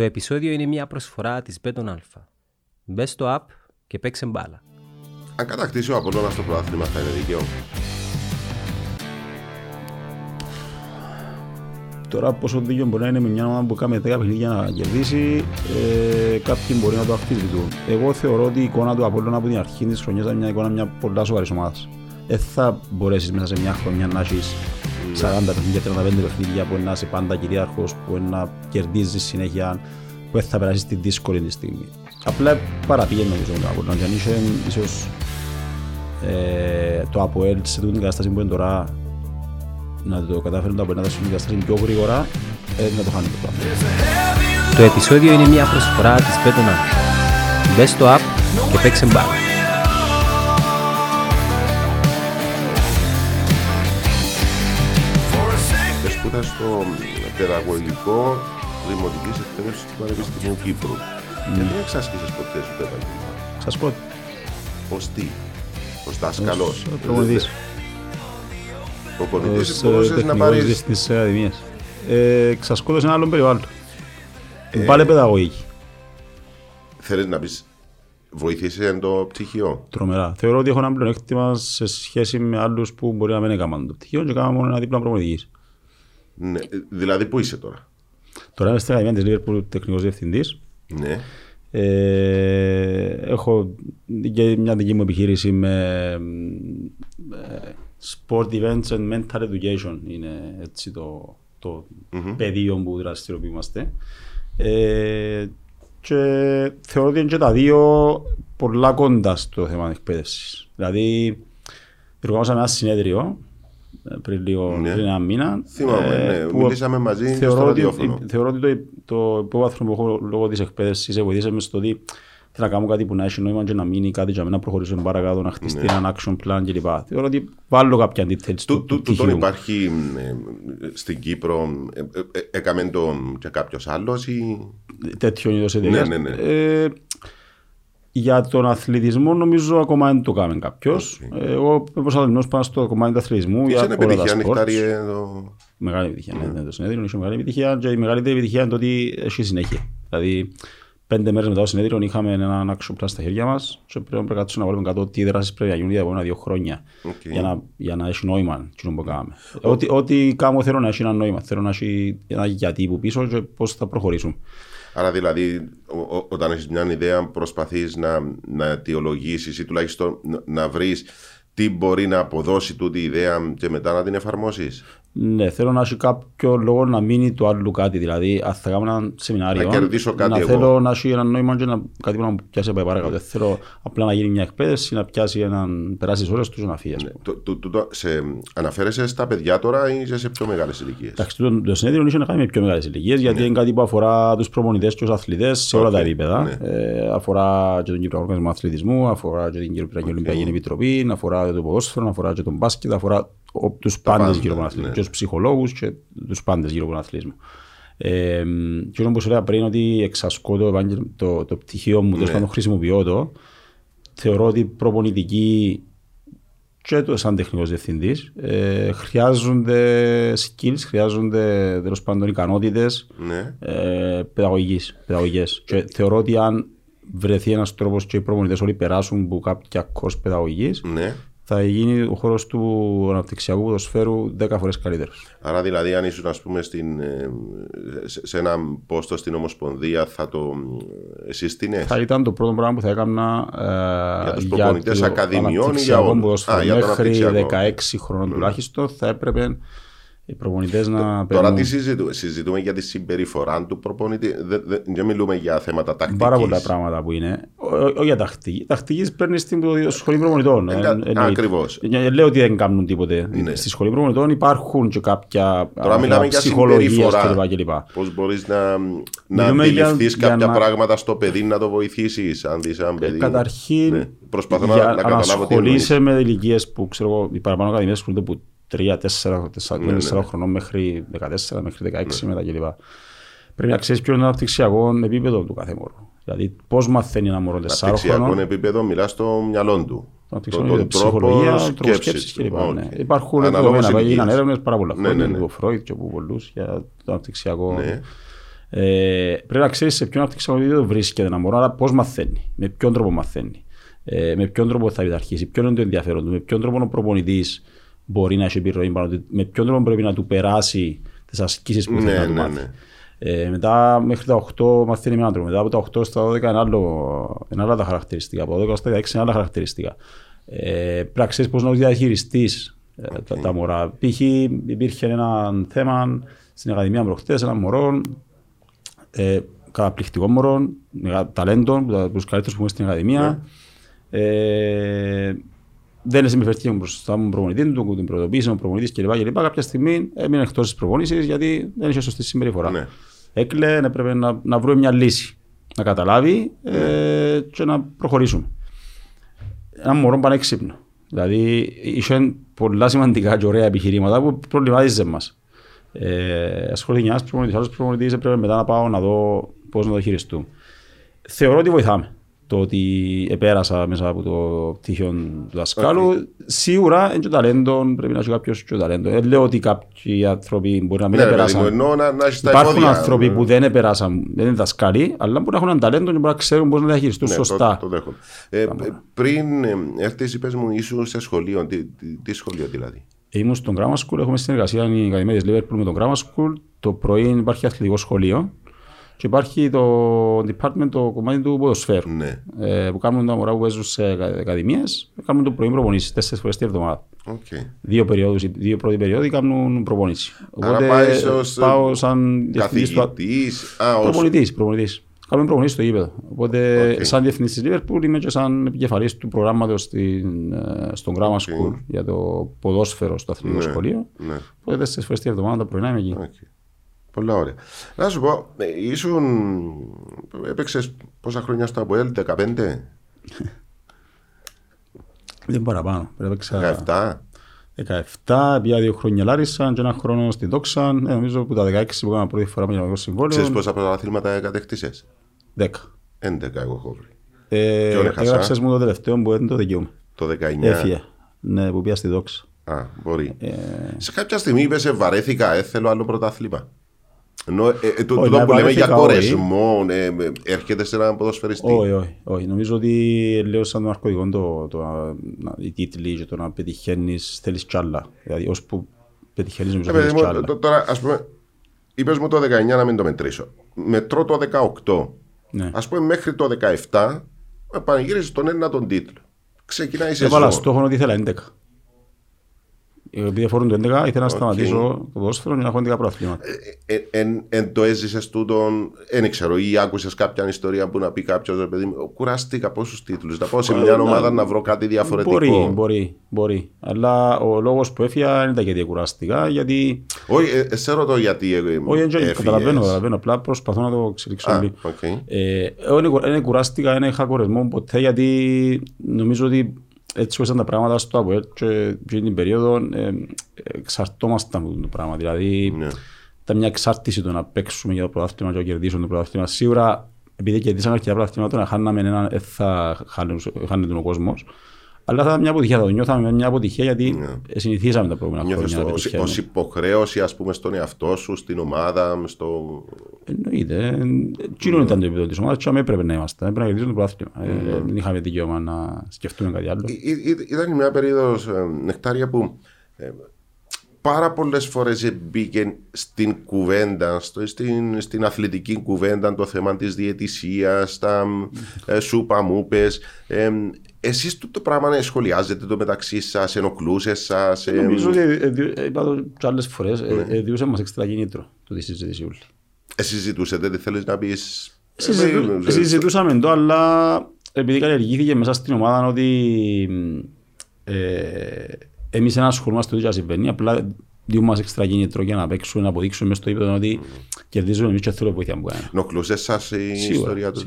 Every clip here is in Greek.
Το επεισόδιο είναι μια προσφορά της Beton Alpha. Μπε στο app και παίξε μπάλα. Αν κατακτήσει ο Απόλλωνας το πρωτάθλημα θα είναι δίκαιο. Τώρα πόσο δίκαιο μπορεί να είναι με μια ομάδα που κάνει 10 παιχνίδια να κερδίσει, ε, κάποιοι μπορεί να το αμφισβητούν. Εγώ θεωρώ ότι η εικόνα του Απόλλωνα από την αρχή της χρονιάς είναι μια εικόνα μια πολλά σοβαρής ομάδας. Δεν θα μπορέσεις μέσα σε μια χρονιά να έχεις 40 παιχνίδια, 35 παιχνίδια που να είσαι πάντα κυρίαρχος, που να κερδίζεις συνέχεια, που δεν θα περάσεις τη δύσκολη τη στιγμή. Απλά παραπήγαινε νομίζω με τον Απόλλωνα και αν είχε ίσως ε, το ΑΠΟΕΛ σε τούτη την κατάσταση που είναι τώρα να το καταφέρουν τα πενάτα στην κατάσταση πιο γρήγορα, ε, να το χάνει το πράγμα. Το επεισόδιο είναι μια προσφορά της Beton Alpha. Μπες στο app και παίξε μπάλα. Παιδαγωγικό δημοτικής εκπαίδευσης του Πανεπιστημίου Κύπρου. Και δεν εξάσκησες ποτέ σου το επάγγελμα. Σας πω, Ως τι, ως δάσκαλος; ως προπονητής. Προπονητής ως μπορούσες ε, να τεχνικός πάρεις διευθυντής της Ακαδημίας. Ε, Εξασκούδω σε ένα άλλο περιβάλλον. Ε, Πάλι παιδαγωγική. Θέλεις να πεις βοηθήσει το πτυχίο; Τρομερά. Θεωρώ ότι έχω ένα πλεονέκτημα σε σχέση με άλλους που μπορεί να μην έκαναν το πτυχίο και έκαναν μόνο ένα δίπλωμα προπονητικής. Ναι, ε, δηλαδή πού είσαι τώρα; Τώρα είμαι στην Ακαδημία της Liverpool τεχνικός διευθυντής. Ναι. Ε, έχω και μια δική μου επιχείρηση με ε, sport events and mental education είναι έτσι το, το πεδίο που δραστηριοποιούμαστε. Ε, και θεωρώ ότι είναι και τα δύο πολλά κοντά στο θέμα της εκπαίδευσης. Δηλαδή, εργαζόμαστε ένα συνέδριο ε, πριν λίγο, Ναι. πριν ένα μήνα. Θυμάμαι, ε, ναι. που Μιλήσαμε μαζί και θεωρώ στο ότι- ραδιόφωνο. Θεωρώ ότι το, το υπόβαθρο που έχω λόγω της εκπαίδευσης σε βοηθήσε με στο ότι θέλω να κάνω κάτι που να έχει νόημα και να μείνει κάτι για μένα να προχωρήσουμε παρακάτω, να χτιστεί ένα action plan κλπ. Θεωρώ ότι βάλω κάποια details Του, του, του, του του, τον πτυχίου. υπάρχει ε, στην Κύπρο, ε, ε, ε, έκαμε το και κάποιος άλλος ή... τέτοιο είδος εταιρείας. Ναι, ναι, ναι. Ε, για τον αθλητισμό νομίζω ακόμα δεν το κάνει κάποιος. Ε, Εγώ είμαι προσανατολισμένος πάνω στο κομμάτι του αθλητισμού. Είσαι για ένα όλα τα επιτυχία sports. νυχτάρι εδώ. Μεγάλη επιτυχία, ναι, ναι, το συνέδριο είχε μεγάλη επιτυχία και η μεγαλύτερη επιτυχία είναι το ότι έχει συνέχεια. Δηλαδή, πέντε μέρες μετά το συνέδριο είχαμε έναν action plan στα χέρια μας και πρέπει να κάτσουμε να βάλουμε κάτω τι δράσεις πρέπει να γίνουν για τα επόμενα δύο χρόνια Οκ. για, να, για να έχει νόημα τι που κάνουμε. Ό,τι, ό,τι κάνω θέλω να έχει ένα νόημα, θέλω να έχει ένα γιατί που πίσω και πώς θα προχωρήσουμε. Άρα δηλαδή ο- ο- όταν έχεις μια ιδέα προσπαθείς να, να αιτιολογήσεις ή τουλάχιστον να, να βρεις τι μπορεί να αποδώσει τούτη η ιδέα και μετά να την εφαρμόσεις. Ναι, θέλω να έχει κάποιο λόγο να μείνει το άλλο κάτι. Δηλαδή, αν θα κάνω ένα σεμινάριο, Να κερδίσω κάτι να εγώ. θέλω να έχει ένα νόημα και να, κάτι που να μου πιάσει από παρακάτω. Δεν θέλω απλά να γίνει μια εκπαίδευση, να πιάσει έναν, περάσεις τις ώρες τους και να φύγεις. ας πούμε. Το, το, το, το- σε, αναφέρεσαι στα παιδιά τώρα ή είσαι σε πιο μεγάλες ηλικίες; Εντάξει, το, το συνέδριο είχε να κάνει με πιο μεγάλες ηλικίες, γιατί είναι κάτι που αφορά τους προπονητές και τους αθλητές σε όλα Ναι. Οκ, τα επίπεδα. ναι. Ε, αφορά και τον Κυπριακό Οργανισμό Αθλητισμού, αφορά και την Κυπριακή Ολυμπιακή Επιτροπή, αφορά το ποδόσφαιρο, αφορά και τον μπάσκετ, αφορά ο- τους πάντες πάντα, γύρω από τον αθλητισμό, ναι. και τους ψυχολόγους και τους πάντες γύρω από τον αθλητισμό. Ε, και όπως σου έλεγα πριν ότι εξασκώ το, επάγγελ- το, το πτυχίο μου, τέλος Ναι. πάντων χρησιμοποιώ το, θεωρώ ότι προπονητική και το σαν τεχνικός διευθυντής ε, χρειάζονται skills, χρειάζονται τέλος πάντων ικανότητες Ναι. ε, παιδαγωγικής, παιδαγωγικές. Και θεωρώ ότι αν βρεθεί ένας τρόπος και οι προπονητές όλοι περάσουν από κάποια κόρς παιδαγωγικής ναι. Θα γίνει ο χώρος του αναπτυξιακού ποδοσφαίρου 10 φορές καλύτερος. Άρα δηλαδή αν ήσουν ας πούμε στην, ε, σε, σε ένα πόστο στην Ομοσπονδία θα το ε, σύστηνες. Θα ήταν το πρώτο πράγμα που θα έκανα ε, Για τους προπονητές το ακαδημιών ή για αναπτυξιακό όλους; ποδόσφαιρο. Α, για το Μέχρι αναπτυξιακό. 16 χρόνων τουλάχιστον θα έπρεπε οι προπονητές να Τώρα παίρνουν τι συζητούμε, συζητούμε για τη συμπεριφορά του προπονητή. Δεν, δεν, δεν μιλούμε για θέματα τακτικής. Πάρα πολλά πράγματα που είναι. Όχι για τακτική. Τακτικής παίρνεις στην προ- σχολή προπονητών. Ε, Ε, κα- εννοείται. ακριβώς. Ε, Λέω ότι δεν κάνουν τίποτε. Ναι. Στη σχολή προπονητών υπάρχουν και κάποια Τώρα α, μιλάμε για ψυχολογίας συμπεριφορά. κλπ. κλπ. Πώς μπορείς να, να Μιλούμε για- αντιληφθείς για κάποια να- πράγματα στο παιδί να το βοηθήσεις. Αν δεις ένα παιδί. Καταρχήν, Ναι. Προσπαθώ να- για να καταλάβω τι ασχολείσαι με ηλικίες που ξέρω εγώ, οι παραπάνω ακαδημίες ασχολούνται από 3-4 ναι, ναι. χρονών μέχρι 14, μέχρι 16 μετά κλπ. Πρέπει να ξέρεις ποιο είναι το αναπτυξιακό επίπεδο του κάθε μωρού. Δηλαδή, πώς μαθαίνει ένα μωρό 4 Αναπτυξιακό χρονών. επίπεδο μιλά στο μυαλό του. Το αναπτυξιακό επίπεδο, ψυχολογία, τρόπο σκέψης κλπ. Ναι. Υπάρχουν Αναλόγως δεδομένα, έγιναν ηλικίας. έρευνες πάρα πολλά Ναι, χρόνια ναι, ναι. από Φρόιτ και από πολλού για το αναπτυξιακό. Ναι. Ε, πρέπει να ξέρεις σε ποιον αναπτυξιακό επίπεδο βρίσκεται ένα μωρό, αλλά πώς μαθαίνει, με ποιον τρόπο μαθαίνει, ε, με ποιον τρόπο θα επιταρχήσει, ποιο είναι το ενδιαφέρον του, με ποιον τρόπο ο προπονητής μπορεί να έχει επιρροή πάνω του, με ποιον τρόπο πρέπει να του περάσει τις ασκήσεις που θέλει Ναι, να του ναι, μάθει. ναι. Ε, μετά μέχρι τα 8 μαθαίνει με έναν τρόπο. Μετά από τα 8 στα 12 είναι, άλλο, είναι άλλα τα χαρακτηριστικά. Από τα 12 στα 16 είναι άλλα χαρακτηριστικά. Ε, πρέπει να ξέρεις πώς να διαχειριστείς ε, τα, τα μωρά. Π.χ. υπήρχε ένα θέμα στην Ακαδημία προχτέ, ένα μωρό, ε, καταπληκτικό μωρό, με ταλέντο, από τους καλύτερους που έχουμε στην Ακαδημία. Ε, δεν συμπεριφερθήκε μπροστά μου προπονητή του, την προειδοποίησε ο προπονητής κλπ. κλπ. Κάποια στιγμή έμεινε εκτός της προπόνηση γιατί δεν είχε σωστή συμπεριφορά. Ναι. Έκλε, έπρεπε να, να βρούμε μια λύση. Να καταλάβει ε, και να προχωρήσουμε. Ένα μωρό πανέξυπνο. Δηλαδή, είχε πολλά σημαντικά και ωραία επιχειρήματα που προβλημάτιζε μας. Ε, ασχολείται ένας προπονητής, άλλος προπονητής, έπρεπε μετά να πάω να δω πώς να το χειριστούμε. Θεωρώ ότι βοηθάμε. Το ότι επέρασα μέσα από το πτυχίο του δασκάλου. Σίγουρα είναι και ταλέντο, πρέπει να έχει κάποιος και ταλέντο. Δεν λέω ότι κάποιοι άνθρωποι μπορεί να μην Ναι, ρε παιδί μου, επέρασαν. εννοώ να, να έχεις τα Υπάρχουν εφόδια. άνθρωποι που δεν επέρασαν, δεν είναι δασκάλοι, αλλά μπορεί να έχουν ένα ταλέντο και μπορεί να ξέρουν πώς να διαχειριστούν Ναι, σωστά. Το, το δέχομαι. Ε, ε, πριν ε, έρθεις, είπες μου, ήσουν σε σχολείο. Τι, τι, τι σχολείο δηλαδή; Ήμουν στον Grammar School, έχουμε συνεργασία η Ακαδημία της Liverpool με τον Grammar School. Το πρωί υπάρχει αθλητικό σχολείο και υπάρχει το department, το κομμάτι του ποδοσφαίρου. Ναι. Ε, που κάνουν τα μωρά που παίζουν σε ακαδημίες, κάνουν το πρωί προπονήσεις, τέσσερις φορές τη εβδομάδα. Οκ. Δύο περίοδους, οι δύο πρώτοι περίοδοι κάνουν προπονήσεις. Άρα πάεις ως, ε, πάω σαν διευθυντής του, Καθηγητής. Α, ως... Προπονητής, προπονητής. Κάνουμε προπονητής στο γήπεδο. Οπότε, Οκ. σαν διευθυντής της Liverpool είμαι και σαν επικεφαλής του προγράμματος στην, ε, στον Grammar School για το ποδόσφαιρο στο αθλητικό Ναι. σχολείο. Ναι. Οπότε τέσσερις φορές τη εβδομάδα τα πρωινά είμαι εκεί. Οκ. Πολλά ωραία. Να σου πω, ε, ήσουν. Έπαιξες πόσα χρόνια στο ΑΠΟΕΛ, 15, Δεν παραπάνω. Πρέπει να 17. 17, πήγα δύο χρόνια Λάρισα και ένα χρόνο στην Δόξα. Ε, νομίζω που τα 16 που έκανα πρώτη φορά με γενικό συμβόλαιο. Ξέρεις πόσα πρωταθλήματα κατέκτησες; 10. 11 εγώ έχω βρει. Ε, Ποιον έχασα; έγραψες μου το τελευταίο που δεν το δικαιούμαι. Το 19. Έφυγε. Ναι, που πήγα στη Δόξα. Α, μπορεί. Ε, Σε κάποια στιγμή είπες, σε βαρέθηκα, ε, θέλω άλλο πρωτάθλημα. Ενώ ε, ε, το, Όχι, το να που λέμε για βαρέθηκα, όχι. κορεσμό, ε, ε, έρχεται σε έναν ποδοσφαιριστή. όχι, όχι, όχι. Νομίζω ότι λέω σαν το ναρκωτικό το, το, να- να- οι τίτλοι και το να πετυχαίνεις θέλεις κι άλλα. Δηλαδή ώσπου πετυχαίνεις νομίζω Ε, παιδί θέλεις κι μου, άλλα. το- τώρα, ας πούμε, είπες μου το 19 να μην το μετρήσω. Μετρώ το 18. Ναι. Ας πούμε μέχρι το 17 ε, πανηγύριζε τον ένα τον τίτλο. Ξεκινάει η Έβαλα σεζόν. στόχο ότι ήθελα 11. Επειδή αφορούν το 11 ήθελα να σταματήσω το ποδόσφαιρο και να έχω 11 προαθλήματα. Ε, ε, εν, εν το έζησες τούτον, δεν ξέρω, ή άκουσες κάποια ιστορία που να πει κάποιος, παιδί μου, κουράστηκα πόσους τίτλους. Να πάω σε μια Ε, ομάδα να- να βρω κάτι διαφορετικό. Μπορεί, μπορεί, μπορεί. Αλλά ο λόγος που έφυγα δεν ήταν γιατί κουράστηκα, γιατί... Όχι, ε, ε, σε ρωτώ γιατί. Ε, Όχι, δεν έφυγες. καταλαβαίνω, καταλαβαίνω. Απλά προσπαθώ να το εξελίξω Α, λίγο. οκ. Ε, εγώ δεν κου- δεν κουράστηκα, δεν είχα κορεσμό ποτέ, γιατί νομίζω ότι έτσι όπως ήταν τα πράγματα στο ΑΠΟΕΛ και και την περίοδο ε, εξαρτώμασταν από το πράγμα. Δηλαδή, Ναι. ήταν μια εξάρτηση το να παίξουμε για το πρωτάθλημα και να κερδίσουμε το πρωτάθλημα. Σίγουρα, επειδή κερδίσαμε αρκετά πρωταθλήματα, να χάναμε έναν, δεν θα χάνεται χάνεται ο κόσμος. Αλλά θα ήταν μια αποτυχία, θα το νιώθαμε μια αποτυχία γιατί συνηθίσαμε τα προηγούμενα Νιώθεις χρόνια να το ως, πετυχαίνουμε. ως υποχρέωση ας πούμε στον εαυτό σου, στην ομάδα, στο... Εννοείται. Κοινό ήταν το επίπεδο της ομάδας και άμα έπρεπε να είμαστε. Έπρεπε να κερδίσουμε το πρωτάθλημα. Ε, Δεν είχαμε δικαίωμα να σκεφτούμε κάτι άλλο. Ή- ή- Ήταν μια περίοδος ε, νεκτάρια που ε, πάρα πολλές φορές μπήκε στην κουβέντα, στο, στην, στην αθλητική κουβέντα το θέμα της διαιτησίας, τα ε, σούπα μούπες. Ε, εσείς το, το πράγμα να σχολιάζετε το μεταξύ σας, ενοχλούσες σας. ε, Νομίζω ότι ε, δι- ε, είπα το και άλλες φορές, ε, Ναι. ε, διούσε μας έξτρα κίνητρο το της συζήτησης όλη. ε, συζητούσετε τι θέλεις να πεις. Ε, Συζητού- ε, Συζητούσαμε το, αλλά επειδή καλλιεργήθηκε μέσα στην ομάδα ότι ε, εμείς δεν ασχολούμαστε με το τι συμβαίνει, απλά διούμε μας έξτρα κίνητρο για να παίξουμε, να αποδείξουμε μες στο ύπεδο ότι κερδίζουμε εμείς και θέλουμε βοήθεια από κανένα. Ενοχλούσες σας η Σίγουρα, ιστορία του.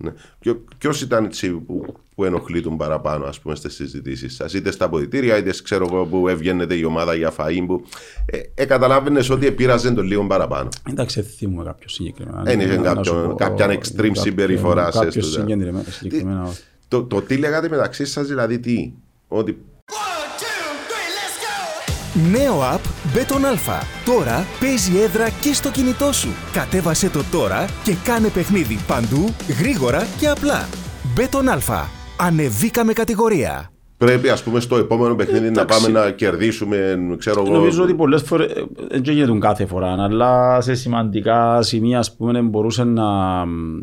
Σίγουρα. Ναι. Ποιο, ποιος ήταν έτσι που, που ενοχλεί τον παραπάνω ας πούμε στις συζητήσεις σας; Είτε στα αποδητήρια είτε ξέρω εγώ που έβγαινεται η ομάδα για φαΐ που ε, ε, καταλάβαινες ότι επήραζε τον λίγο παραπάνω. Εντάξει, δεν θυμούμαι κάποιο συγκεκριμένα. Δεν είχε Να- να κάποιον- σου πω, κάποιαν extreme κάποιον- συμπεριφοράς σε Κάποιος αυτό, ναι. συγκεκριμένα- συγκεκριμένα. όχι. Το, το τι λέγατε μεταξύ σας δηλαδή τι; Ότι Νέο app Beton Alpha. Τώρα παίζει έδρα και στο κινητό σου. Κατέβασε το τώρα και κάνε παιχνίδι παντού, γρήγορα και απλά. Beton Alpha. Ανεβήκαμε κατηγορία. Πρέπει, ας πούμε, στο επόμενο παιχνίδι να εντάξει. πάμε να κερδίσουμε, ξέρω εγώ. Νομίζω ότι πολλές φορές, ε, δεν γίνεται κάθε φορά, αλλά σε σημαντικά σημεία, ας πούμε, μπορούσε να... μ,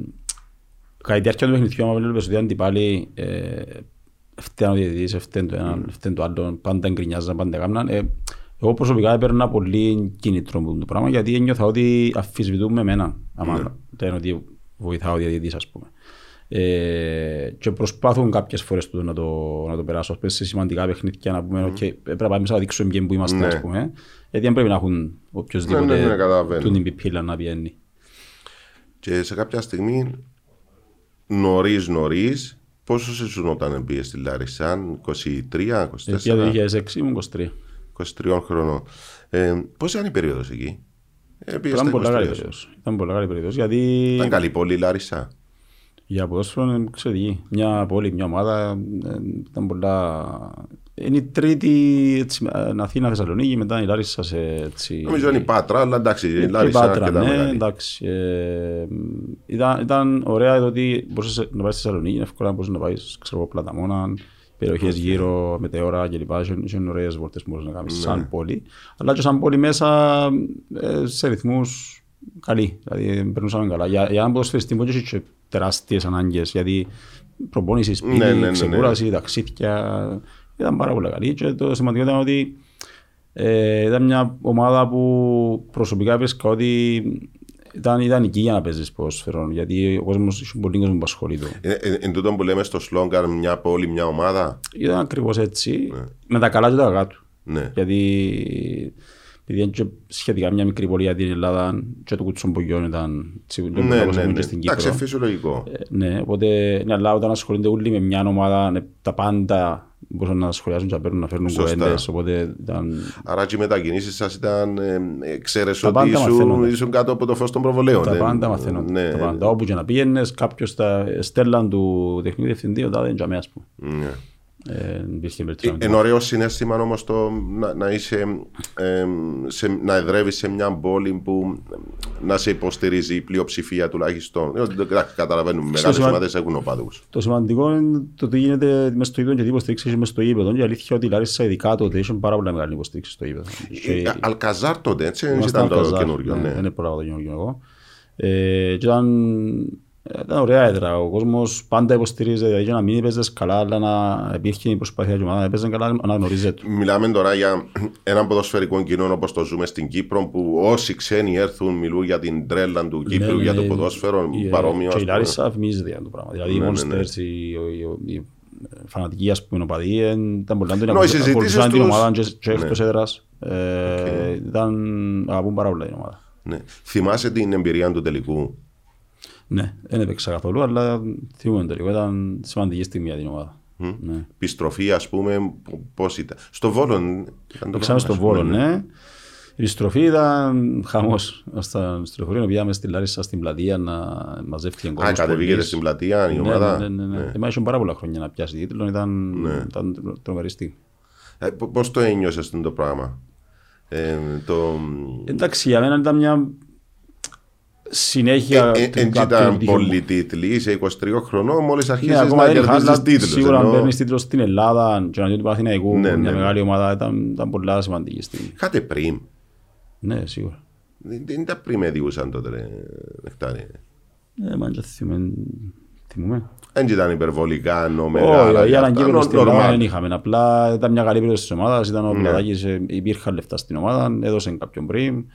Κατά τη διάρκεια του παιχνιδιού, άμα βλέπεις ότι οι αντιπάλοι ε, φταίνουν ο διαιτητής, φταίνουν το ένα, φταίνουν το άλλο, πάντα εγκρινιάζαν, πάντα έκαναν. Ε, εγώ προσωπικά έπαιρνα πολύ κίνητρο με το πράγμα, γιατί ένιωθα ότι αφισβητούμε εμένα, άμα λένε ότι βοηθάω ο διαιτητής, ας πούμε. Ε, και προσπάθουν κάποιες φορές τούτο να το, να το περάσω ας πούμε, σε σημαντικά παιχνίδια να πούμε okay, πρέπει να πάμε να δείξουμε ποιοι που είμαστε Ναι. ας πούμε γιατί δεν πρέπει να έχουν οποιοδήποτε Ναι, ναι, ναι, καταλαβαίνω. του την πιπίλα να πιένει. Και σε κάποια στιγμή, νωρίς νωρίς, πόσο σε σου όταν πήγε στη Λάρισα, 23, 24, Γιατί το 2006 ήμουν 23. 23 χρονών. Ε, Πώς ήταν η περίοδος εκεί, ε, πήγες Ήταν στα πολύ καλή 23. περίοδος. Ήταν πολύ καλή περίοδος γιατί Ήταν καλή πόλη η Λάρισα. για ποδόσφαιρο είναι εξαιρετική. Μια πόλη, μια ομάδα ε, ήταν πολλά... Είναι η τρίτη έτσι, ε, Αθήνα Θεσσαλονίκη, μετά η Λάρισα σε έτσι... Νομίζω είναι η Πάτρα, αλλά εντάξει, η Και Λάρισα είναι Πάτρα, αρκετά ναι, μεγάλη. εντάξει. Ε, ήταν, ήταν ωραία ότι μπορούσες να πάεις στη Θεσσαλονίκη, εύκολα μπορούσες να πάεις ξέρω, εγώ, Πλαταμόνα, περιοχές γύρω, μετεώρα κλπ. Είχαν είχαν ωραίες βόλτες που μπορούσες να κάνεις σαν πόλη. Αλλά και σαν πόλη μέσα ε, σε ρυθμούς καλοί. Δηλαδή περνούσαμε καλά. Για, για έναν ποδοσφαιριστή που είχε και τεράστιες ανάγκες, γιατί προπόνησης, σπίτι, Ναι, ναι, ναι, ναι. ξεκούραση, ταξίδια, ήταν πάρα πολύ καλή. Και το σημαντικό ήταν ότι ε, ήταν μια ομάδα που προσωπικά βρίσκα ότι ήταν ιδανική για να παίζεις ποδόσφαιρο, γιατί ο κόσμος είχε πολύ κόσμο που ασχολείται. Ε, ε, Εν τούτο που λέμε στο σλόγγαρ, μια πόλη, μια ομάδα. Ήταν ακριβώς έτσι, με τα καλά και τα κακά του. Ναι. Γιατί επειδή είναι και σχετικά μια μικρή πόλη για την Ελλάδα και το κουτσομπογιόν ήταν σίγουρα Ναι, όπως ναι, έχουμε ναι. και στην Εντάξει, Κύπρο. φυσιολογικό. Ε, Ναι, οπότε ναι, αλλά όταν ασχολούνται όλοι με μια ομάδα, ναι, τα πάντα μπορούν να σχολιάζουν και να παίρνουν, να φέρνουν Σωστά. κουβέντες, οπότε ήταν... Άρα και οι μετακινήσεις σας ήταν. Ε, ξέρεις Τα ότι πάντα ήσουν, μαθαίνονται. ήσουν κάτω από το φως των προβολέων. Τα ε. πάντα μαθαίνονται. Ναι, Τα πάντα. Όπου και να πήγαινες, κάποιος τα στέλναν του τεχνικού διευθυντή, ο τάδε είναι ας πούμε. ναι. Ε, υπήρχε Ε, περίπτωση. Είναι ωραίο συνέστημα όμως το να, να είσαι. Ε, σε, να εδρεύεις σε μια πόλη που να σε υποστηρίζει η πλειοψηφία τουλάχιστον. Ε, ότι, εντάξει, Καταλαβαίνουμε, μεγάλες σημα- ομάδες έχουν οπαδούς. Το σημαντικό είναι το τι γίνεται μες στο γήπεδο και τι υποστήριξη έχει μες στο γήπεδο. Και η αλήθεια είναι ότι η Λάρισα ειδικά τότε είχε πάρα πολύ μεγάλη υποστήριξη στο γήπεδο. Και- Αλκαζάρ τότε, έτσι, δεν Ήμασταν ήταν το Αλκαζάρ, καινούριο. ναι, Ναι. Δεν είναι πολλά το καινούριο εγώ. Ε, και ήταν, ήταν ωραία έδρα. Ο κόσμος πάντα υποστηρίζει, δηλαδή και να μην έπαιζες καλά, αλλά να υπήρχε η προσπάθεια και η ομάδα να έπαιζε καλά, να αναγνωρίζεται. Μιλάμε τώρα για έναν ποδοσφαιρικό κοινό όπως το ζούμε στην Κύπρο, που όσοι ξένοι έρθουν μιλούν για την τρέλα του Κύπρου, Ναι, για ναι, το ναι. ποδόσφαιρο, Η- παρόμοιο. Και ας η πούμε. Λάρισα φημίζεται για το πράγμα. Δηλαδή οι Ναι, ναι, ναι. Monsters, οι, οι, οι, οι φανατικοί ας πούμε οπαδοί, ε, ήταν πολλά Ενώ οι συζητήσεις ακολουθούσαν την τους- ομάδα και, και Ναι. εκτός έδρας. Ε, ήταν, αγαπούν πάρα πολλά την ομάδα. Ναι. Θυμάσαι την εμπειρία του τελικού; Ναι, δεν έπαιξα καθόλου, αλλά θυμούμαι τελικό. Ήταν σημαντική στιγμή για την ομάδα. Ναι. Επιστροφή, ας πούμε, πώς ήταν. Στο Βόλο. ήταν το Παίξαμε πράγμα, στο ας πούμε, Βόλο, ναι. Η επιστροφή ήταν χαμός. Στα στριοφορείο πήγαμε στη Λάρισα στην πλατεία να μαζεύτηκε Α, κόσμος. κατεβήκετε πολύς. στην πλατεία η Ναι, ομάδα; Ναι, ναι, ναι. ναι. Εμάς είχε πάρα πολλά χρόνια να πιάσει τίτλο, ήταν, ήταν τρομερή στιγμή. Ε, Πώς το ένιωσες το πράγμα; Ε, το... Εντάξει, για μένα ήταν μια συνέχεια Ε, ε, του εν κάποιου ήταν τυχαίου. πολλοί τίτλοι, είσαι 23 χρονών, μόλις Ναι, αρχίζεις ακόμα να δεν είχα, κερδίζει αλλά τίτλους. Σίγουρα αν παίρνεις τίτλο στην Ελλάδα και να δει του Παθηναϊκού, Ναι, μια ναι, ναι. μεγάλη ομάδα, ήταν, ήταν πολλά σημαντική στιγμή. Είχατε πριν. Ναι, σίγουρα. Δεν δεν ήταν πριν με διούσαν τότε, ρε, Νεκτάρι. Ε, μα και θυμούμε. θυμούμε. Δεν ήταν υπερβολικά ενώ Όχι, μεγάλα. για έναν αυτά, κύπελο νο- στην Ελλάδα normal. δεν είχαμε. Απλά ήταν μια καλή περίοδος της ομάδας, ήταν ο Ναι. Πλατάκης, ε, υπήρχαν λεφτά στην ομάδα, έδωσε κάποιον πριν.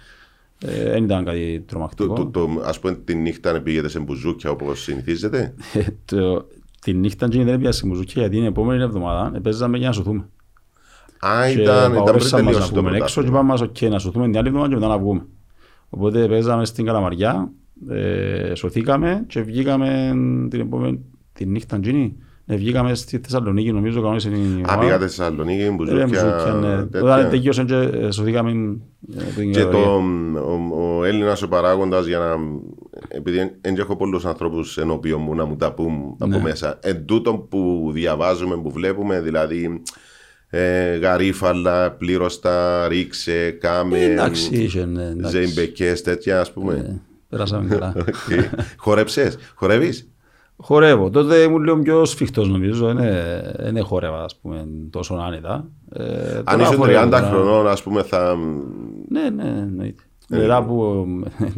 Ε, Δεν ήταν κάτι Το, τρομακτικό. το, το, ας πούμε τη νύχτα να πήγετε σε μπουζούκια όπως συνηθίζετε; Ε, το- Τη νύχτα και δεν έπιασε μουζούκια γιατί την επόμενη εβδομάδα παίζαμε για να σωθούμε. Α, Και ήταν, ήταν πριν απαγορεύσαν μας να τελειώσει το βγούμε έξω και πρωτάθλημα. είπαμε μας «ΟΚ, να σωθούμε την άλλη εβδομάδα και μετά να βγούμε. Οπότε παίζαμε στην Καλαμαριά, ε, σωθήκαμε και βγήκαμε την επόμενη τη νύχτα εκείνη. Ναι, βγήκαμε στη Θεσσαλονίκη νομίζω κανόνισε η Α, ομάδα. πήγατε σε Θεσσαλονίκη, Ε, μπουζούκια, μπουζούκια, ναι. τέτοια. Όταν τελειώσαν και ε, σωθήκαμε ε, από την Και το, κατηγορία. ο, ο Έλληνας ο παράγοντας για να... Επειδή δεν έχω πολλούς ανθρώπους ενώπιον μου να μου τα πούν από Ναι. μέσα. Εν τούτο που διαβάζουμε, που βλέπουμε, δηλαδή ε, γαρίφαλα, πλήρωστα, ρίξε, κάμε, Ε, Εντάξει, είχε, ναι, εντάξει. ζεϊμπεκές, τέτοια ας πούμε. Ε, Περάσαμε καλά. Οκ. Χορέψες, χορεύεις; Χορεύω. Τότε ήμουν λίγο πιο σφιχτός νομίζω. Δεν χορεύα ας πούμε, τόσο άνετα. Ε, Αν τώρα είσαι χορεύω, 30 τώρα. χρονών, ας πούμε, θα... Ναι, ναι, εννοείται. Μετά που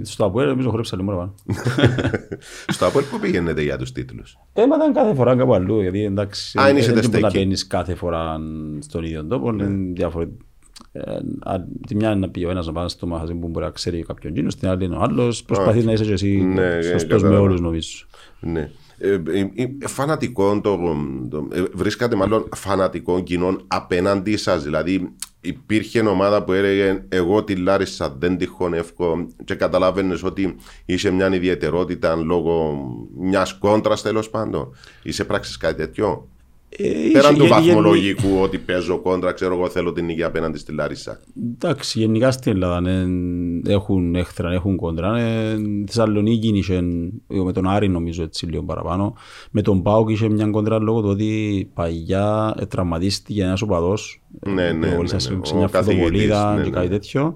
στο Αποέλ νομίζω χορέψα λίγο παραπάνω. Στο Απόελ που πήγαινετε για τους τίτλους; Ε, μα ήταν κάθε φορά κάπου αλλού, γιατί εντάξει, Α, είναι σε δεν μπορεί να τεστέκι. παίρνεις κάθε φορά στον ίδιο τόπο, είναι διαφορετικό. Ε, α- τη μια είναι να πει ο ένας να πάει στο μαγαζί που μπορεί να ξέρει κάποιον εκείνο, στην άλλη είναι ο άλλος. Προσπαθείς να είσαι και εσύ Ναι, ε, σωστός με κατάλαβα. όλους νομίζω. Ναι. Ε, ε, ε, φανατικό το, το ε, βρίσκατε μάλλον φανατικό κοινό απέναντί σας. Δηλαδή υπήρχε ομάδα που έλεγε εγώ τη Λάρισα δεν τη χωνεύω και καταλάβαινες ότι είσαι μια ιδιαιτερότητα λόγω μιας κόντρας τέλος πάντων. Είσαι πράξει κάτι τέτοιο; Ε, Πέραν είχε- του γεν- γεν- βαθμολογικού ότι παίζω κόντρα, ξέρω εγώ θέλω την νίκη απέναντι στη Λάρισα. Εντάξει, γενικά στην Ελλάδα ναι, έχουν έχθρα, έχουν κόντρα. Ναι, η Θεσσαλονίκη είχε, με τον Άρη νομίζω έτσι λίγο παραπάνω. Με τον Πάοκ είχε μια κόντρα λόγω του ότι παγιά ε, τραυματίστηκε ένας οπαδός. Ναι, ναι, ναι, ναι. Σε Ο μια καθηγητής, φωτοβολίδα ναι, και ναι. κάτι τέτοιο.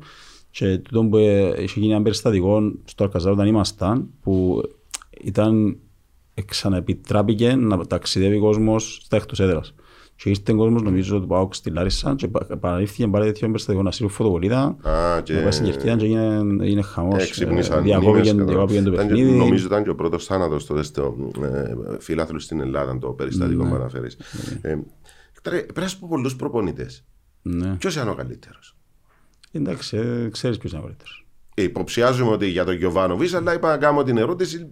Και τούτο που ε, είχε γίνει ένα περιστατικό στο Αρκαζά όταν ήμασταν που ήταν ξαναεπιτράπηκε να ταξιδεύει κόσμος στα εκτός έδρας. Και ήρθε κόσμος νομίζω του ΠΑΟΚ στη Λάρισα και επα- επαναλήφθηκε πάλι τέτοιο περιστατικό να σύρουν φωτοβολίδα Α, και να πάει στην Κερκίδα και έγινε, έγινε χαμός. έξυπνησαν Ε, Διακόπηκε μνήμες, διακόπηκε το Ήταν και- παιχνίδι. Νομίζω ήταν και ο πρώτος θάνατος τότε στο ε, φιλάθλους στην Ελλάδα, το περιστατικό Ναι. που αναφέρει. Πρέπει να πω πολλούς προπονητές. Ναι. Ποιος είναι ο καλύτερος; Εντάξει, ε, ξέρεις ποιος είναι ο καλύτερος. Υποψιάζομαι ότι για τον Γιωβάνοβιτς, αλλά είπα να κάνω την ερώτηση.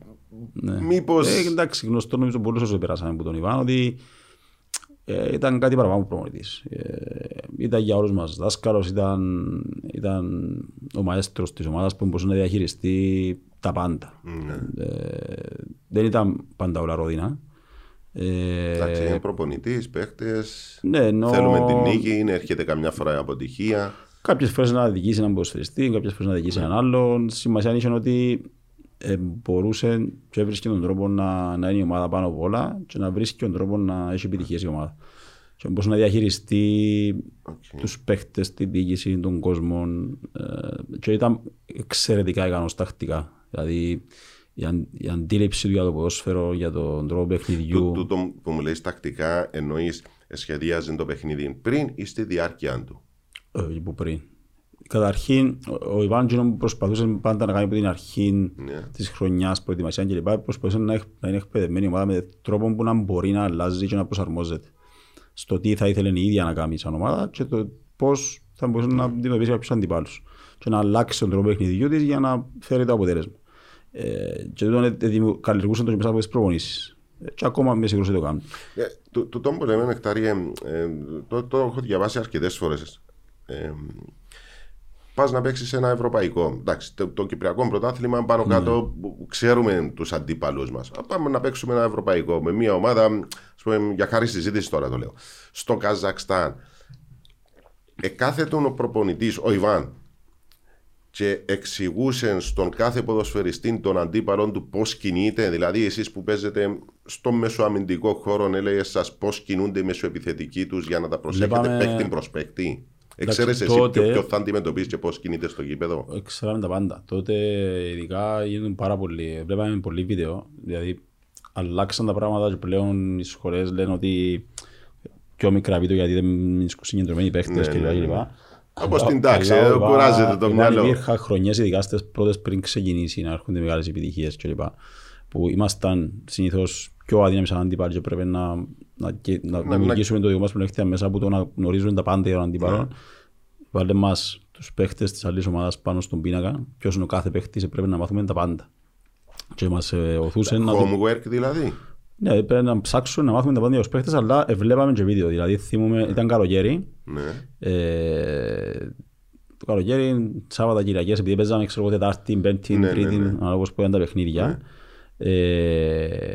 Μήπω. Ε, εντάξει, γνωστό νομίζω πολλούς όσο περάσαμε από τον Ιβάν ότι ε, ήταν κάτι παραπάνω από προπονητής. Ε, ήταν για όλους μας δάσκαλος, ήταν, ήταν ο μαέστρος της ομάδας που μπορούσε να διαχειριστεί τα πάντα. Ναι. Ε, δεν ήταν πάντα όλα ρόδινα. Ε, Εντάξει, είναι προπονητής, παίχτες. ναι, ενώ Θέλουμε την νίκη, είναι, έρχεται καμιά φορά η αποτυχία. κάποιες φορές να δικήσει έναν ποδοσφαιριστή, κάποιες φορές να δικήσει έναν άλλον. Σημασία είχε ότι ε, μπορούσε και έβρισκε τον τρόπο να, να είναι η ομάδα πάνω από όλα και να βρίσκει τον τρόπο να έχει επιτυχίες η ομάδα. Και μπορούσε να διαχειριστεί τους παίχτες, την διοίκηση, τον κόσμο ε, και ήταν εξαιρετικά ικανός τακτικά. Δηλαδή η, αν, η αντίληψη του για το ποδόσφαιρο, για τον τρόπο παιχνιδιού. Τούτο που μου λέει τακτικά εννοείς σχεδίαζε το παιχνίδι πριν ή στη διάρκεια του; ε, που πριν. Καταρχήν, ο- ο Ιβάν Τζίνο που προσπαθούσε πάντα να κάνει από την αρχή Ναι. της χρονιάς προετοιμασία κλπ. Προσπαθούσε να, έχ- να είναι εκπαιδευμένη η ομάδα με τρόπο που να μπορεί να αλλάζει και να προσαρμόζεται στο τι θα ήθελε η ίδια να κάνει σαν ομάδα και το πώς θα μπορούσε να αντιμετωπίσει κάποιους αντιπάλους. Και να αλλάξει τον τρόπο παιχνιδιού της για να φέρει το αποτέλεσμα. Ε, και τούτο καλλιεργούσε το και μέσα από τις προπονήσεις. Ε, και ακόμα με σίγουρος ότι το κάνουν. Ε, το, το, το που λέμε νεκτάριε, ε, το, το έχω διαβάσει αρκετές φορές. Ε, Πας να παίξεις ένα ευρωπαϊκό. Εντάξει, το, το κυπριακό πρωτάθλημα πάνω κάτω που ξέρουμε τους αντίπαλους μας. Πάμε να παίξουμε ένα ευρωπαϊκό με μια ομάδα, ας πούμε, για χάρη συζήτηση τώρα το λέω. Στο Καζακστάν. Εκάθετον ο προπονητής, ο Ιβάν, και εξηγούσε στον κάθε ποδοσφαιριστή των αντίπαλων του πώς κινείται. Δηλαδή, εσείς που παίζετε στο μεσοαμυντικό χώρο, έλεγε σα πώς κινούνται οι μεσοεπιθετικοί τους για να τα προσέχετε Βλέπαμε- παίχτη προς παίχτη. Εντάξει, Εξαίρεσαι εσύ τότε- ποιο, ποιο θα αντιμετωπίσεις και πώς κινείται στο γήπεδο; Ξέραμε τα πάντα. Τότε ειδικά γίνονταν πάρα πολύ. Βλέπαμε πολύ βίντεο. Δηλαδή αλλάξαν τα πράγματα και πλέον οι σχολές λένε ότι πιο μικρά βίντεο γιατί δεν είναι συγκεντρωμένοι οι παίχτες Ναι, κλπ. ναι, ναι. κλπ. Όπως στην Αλλά τάξη, ο ε, Ιβάν- κουράζεται το Ιβάν μυαλό. Υπήρχαν χρονιές ειδικά στις πρώτες πριν ξεκινήσει να έρχονται μεγάλες επιτυχίες κλπ. Που ήμασταν συνήθως πιο αδύναμοι σαν αντίπαλοι και πρέπει να, να, και- να να- δημιουργήσουμε το δικό μας πλεονέκτημα μέσα από το να γνωρίζουμε τα πάντα για τον αντίπαλο. Ναι. Βάλε μας τους παίχτες της άλλης ομάδας πάνω στον πίνακα. Ποιος είναι ο κάθε παίχτης, πρέπει να μάθουμε τα πάντα. Και μας ε, οθούσε να, το- Homework δηλαδή. ναι, πρέπει να ψάξουμε να μάθουμε τα πάντα για τους παίχτες, αλλά ε, βλέπαμε και βίντεο. Δηλαδή θυμούμε, ήταν καλοκαίρι, Ναι. ε, το καλοκαίρι, Σάββατα, Κυριακές, επειδή παίζαμε ξέρω, εγώ, Τετάρτη, Πέμπτη, Ναι, ναι, Τρίτη, ναι. ανάλογα που ήταν τα παιχνίδια. Ε,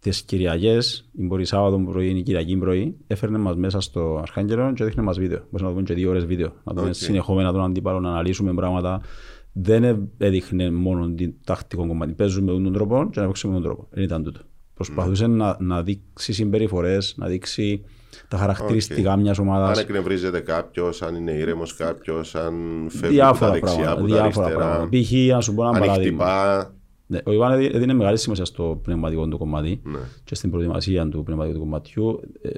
τις Κυριακές, ή μπορεί Σάββατο πρωί ή Κυριακή πρωί, έφερνε μας μέσα στο Αρχάγγελο και έδειχνε μας βίντεο. Μπορούσαμε να δούμε και δύο ώρες βίντεο. Να δούμε Οκ. συνεχόμενα τον αντίπαλο, να αναλύσουμε πράγματα. Δεν ε- έδειχνε μόνο την τακτικό κομμάτι. Παίζουμε με τον τρόπο και να παίξουμε με τον τρόπο. Δεν ήταν τούτο. Προσπαθούσε να, να δείξει συμπεριφορές, να δείξει τα χαρακτηριστικά μιας Αν ομάδας. εκνευρίζεται κάποιος, αν είναι ήρεμος κάποιος, αν φεύγει από τα Διάφορα δεξιά, πράγματα. από τα Διάφορα αριστερά, πράγματα. Π.χ. να σου πω ένα αν παράδειγμα. χτυπά. Ναι, ο Ιβάν έδι- έδινε μεγάλη σημασία στο πνευματικό του κομμάτι Ναι. και στην προετοιμασία του πνευματικού του κομματιού. Ε,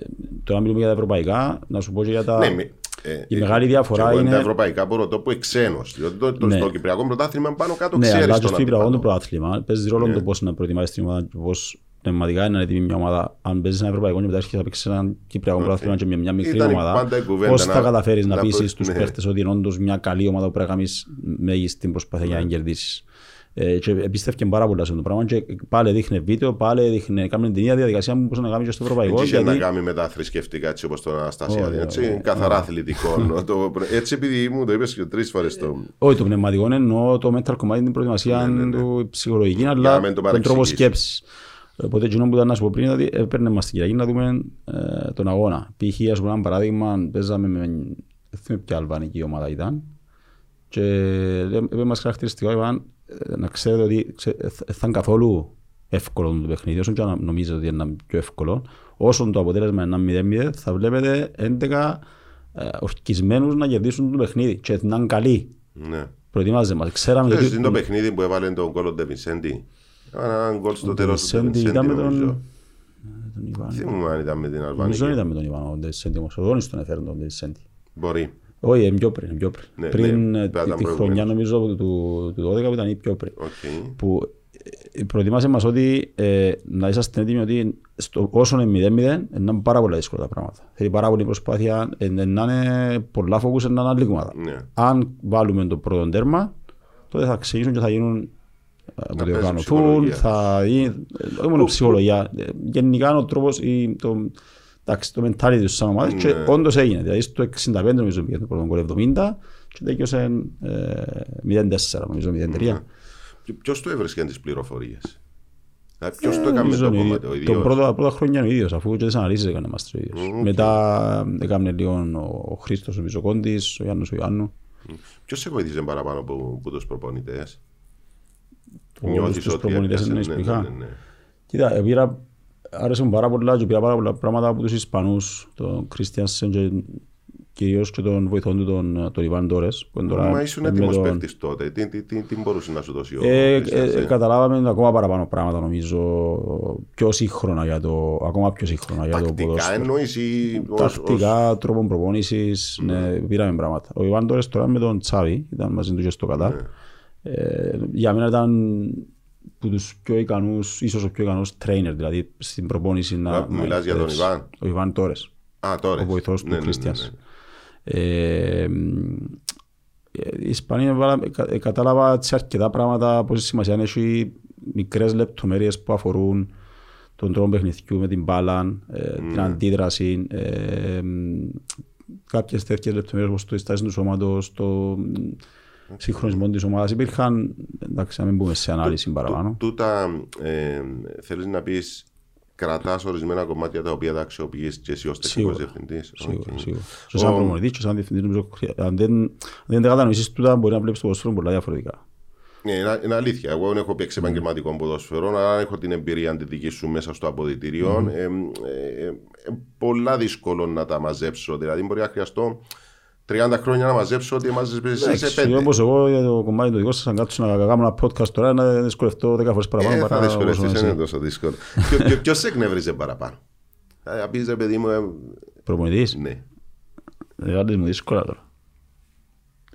τώρα μιλούμε για τα ευρωπαϊκά, να σου πω και για τα... Ναι, μη- ε, η ε, μεγάλη διαφορά και εγώ είναι- Τα ευρωπαϊκά μπορώ το πω εξένος. Διότι το, το, Ναι. στο Κυπριακό πρωτάθλημα πάνω κάτω Ναι, ξέρεις αλλά και τον στο Κυπριακό το αντίπαλο. πρωτάθλημα παίζει ρόλο Ναι. το πώς να προετοιμάσεις την ομάδα και πώς πνευματικά είναι έτοιμη μια ομάδα. Αν παίζεις ένα ευρωπαϊκό και μετά έρχεσαι να παίξεις ένα Κυπριακό πρωτάθλημα και με μια μικρή Ήταν ομάδα, πάντα η κουβέντα πώς θα να- καταφέρεις να να πείσεις προ- τους ναι. παίχτες ότι είναι όντως μια καλή ομάδα που πρέπει να κάνεις μέγιστη προσπάθεια για να κερδίσεις. Ε, και εμπιστεύκε πάρα πολλά σε αυτό το πράγμα και πάλι δείχνε βίντεο, πάλι δείχνε, κάμουν την ίδια διαδικασία που μπορούσε να κάνει και στο ευρωπαϊκό. Έτσι είχε να γιατί- κάνει με τα θρησκευτικά έτσι όπως τον Αναστασιάδη. Ωραία, Έτσι, ωραία. καθαρά αθλητικό. Το- έτσι επειδή μου το είπες και τρεις φορές το... Όχι, το πνευματικό εννοώ το mental κομμάτι, την προετοιμασία Ναι, ναι, ναι. του ψυχολογική, να αλλά μην το τον τρόπο παρεξηγήσεις. σκέψης. Οπότε, εκείνο που ήταν να σου πω πριν, είναι ότι έπαιρνε μας την Κυριακή να δούμε ε, τον αγώνα. Π.χ. ας πούμε ένα παράδειγμα, παίζαμε με, δεν θυμάμαι ποια αλβανική ομάδα ήταν και έπαιρνε μας χαρακτηριστικό, είπαν, ε, να ξέρετε ότι ξέ- ε, θα ήταν καθόλου εύκολο το παιχνίδι, όσο και να νομίζετε ότι είναι πιο εύκολο, όσο το αποτέλεσμα είναι 0-0, θα βλέπετε 11 ε, ορκισμένους να κερδίσουν το παιχνίδι και να είναι καλοί. Ναι. Προετοιμάζε μας. Ξέραμε Ξέρεις, ότι είναι το παιχνίδι που έβαλε τον κόλλο Ντε Βινσέντη. Ένα γκολ στο ο τέλος του Ντε Ντεσέντη Βινσέντη ήταν με τον... νομίζω. τον Ιβάν. Θυμούμαι αν ήταν με την Νομίζω Αλβανική. ήταν με τον Ιβάν ο Ντεσέντη όμως. Ο Δόνης τον έφερε τον Ντεσέντη. Μπορεί. Όχι, είναι πιο πριν. είναι πιο πριν. Ναι, Πριν ναι, ε, θα ήταν τη χρονιά προηγουμένως. νομίζω του, του, του 12 που ήταν ή πιο πριν. Οκ. Που ε, προετοιμάσε μας ότι ε, να είσαστε έτοιμοι ότι στο, όσο είναι 0-0 είναι πάρα πολλά δύσκολα τα πράγματα. Θέλει πάρα πολύ προσπάθεια, ε, ε, να είναι πολλά focus, να είναι άλλη ομάδα. Ναι. Αν βάλουμε το πρώτο τέρμα, τότε θα ξεκινήσουν και θα γίνουν ε, που παίζουν διοργανωθούν, ψυχολογία. θα γίνει, ε, όχι μόνο ψυχολογία, ε, γενικά είναι ο τρόπος, η- το, εντάξει, το mentality τους σαν ομάδες και Ναι. όντως έγινε. Δηλαδή στο 65 νομίζω πήγε το πρώτο γκολ 70 και τέλειωσε ε, 0-4 νομίζω 0-3. Και Ποιος του έβρισκε τις πληροφορίες; Δηλαδή, Ποιος το έκανε Νομίζω το είναι ο κομμάτι, ο ίδιος. Το ίδιος; πρώτο, πρώτα χρόνια είναι ο ίδιος, αφού και τις αναλύσεις έκανε μας ο ίδιος. Οκ. Μετά έκανε λίγο ο Χρήστος ο Πιζοκόντης, ο Γιάννος ο Ιωάννου. Ποιος σε βοήθησε παραπάνω από, από τους προπονητές; Όλους Νιώθεις τους ότι προπονητές έπιασες, εννοείς ναι, που είχα. ναι, ναι. Κοίτα, ε, πήρα, άρεσε μου πάρα πολλά και πήρα πάρα πολλά πράγματα από τους Ισπανούς, τον Κρίστιανσεν και κυρίως και τον βοηθόν του τον, τον Ιβάν Τόρες. που είναι τώρα Μα ήσουν με έτοιμος τον- παίκτης τότε. Τι, τι, τι, τι μπορούσε να σου δώσει ο Ε, ε, Χριστιανός, ε, ε; καταλάβαμε ακόμα παραπάνω πράγματα νομίζω, πιο σύγχρονα για το, ακόμα πιο σύγχρονα για το Τακτικά ποδόσφαιρο. εννοείς ή ως- ως- Τακτικά, τρόπο προπονήσεις, ναι, πήραμε πράγματα. Ο Ιβάν Τόρες τώρα με τον Τσάβη, ήταν μαζί του και στο Κατάρ. Ναι. Ε, για μένα ήταν που τους πιο ικανούς, ίσως ο πιο ικανός trainer, δηλαδή στην προπόνηση να... Α, μιλάς για τον να- Ιβάν. Ο Ιβάν Τόρες, Α, τώρα. ο βοηθός Ναι, του ναι, ναι, Κρίστιανς. ναι. Ε, μ, ε, η Ισπανία βάλα- κα- ε, κατάλαβα σε αρκετά πράγματα πόση σημασία έχει μικρές λεπτομέρειες που αφορούν τον τρόπο παιχνιδιού με την μπάλα, ε, την αντίδραση, ε, μ, κάποιες τέτοιες λεπτομέρειες όπως το στάση του σώματος, το συγχρονισμός της ομάδας. Υπήρχαν, εντάξει, να μην μπούμε σε ανάλυση παραπάνω. Τούτα ε, θέλεις να πεις κρατάς ορισμένα κομμάτια τα οποία τα αξιοποιείς και εσύ ως τεχνικός Σίγουρα. διευθυντής. Σίγουρα, Οκ. σίγουρα. Και σαν Ο- προπονητής και σαν διευθυντής, νομίζω, χρεια- αν δεν, αν δεν τα κατανοήσεις τούτα, μπορεί να βλέπεις το ποδόσφαιρο πολλά διαφορετικά. Ναι, είναι, είναι αλήθεια. Εγώ δεν έχω παίξει επαγγελματικό ποδόσφαιρο, αλλά έχω την εμπειρία τη δική σου μέσα στο αποδυτήριο. Ε, ε, ε, ε, πολλά δύσκολο να τα μαζέψω. Δηλαδή, μπορεί να χρειαστώ 30 χρόνια να μαζέψω ότι μαζέψεις σε Εντάξει, πέντε. όπως εγώ για το κομμάτι το δικό σας, αν κάτσω να κάνω ένα podcast τώρα, να δυσκολευτώ 10 φορές παραπάνω Ε, θα παρά όσο δυσκολευτείς, εσύ. είναι τόσο δύσκολο. Ποιο- ποιο- Ποιος σε εκνεύριζε παραπάνω; Θα πεις, ρε παιδί μου, ε, Προπονητής, ναι. μεγάλης μου δύσκολα τώρα.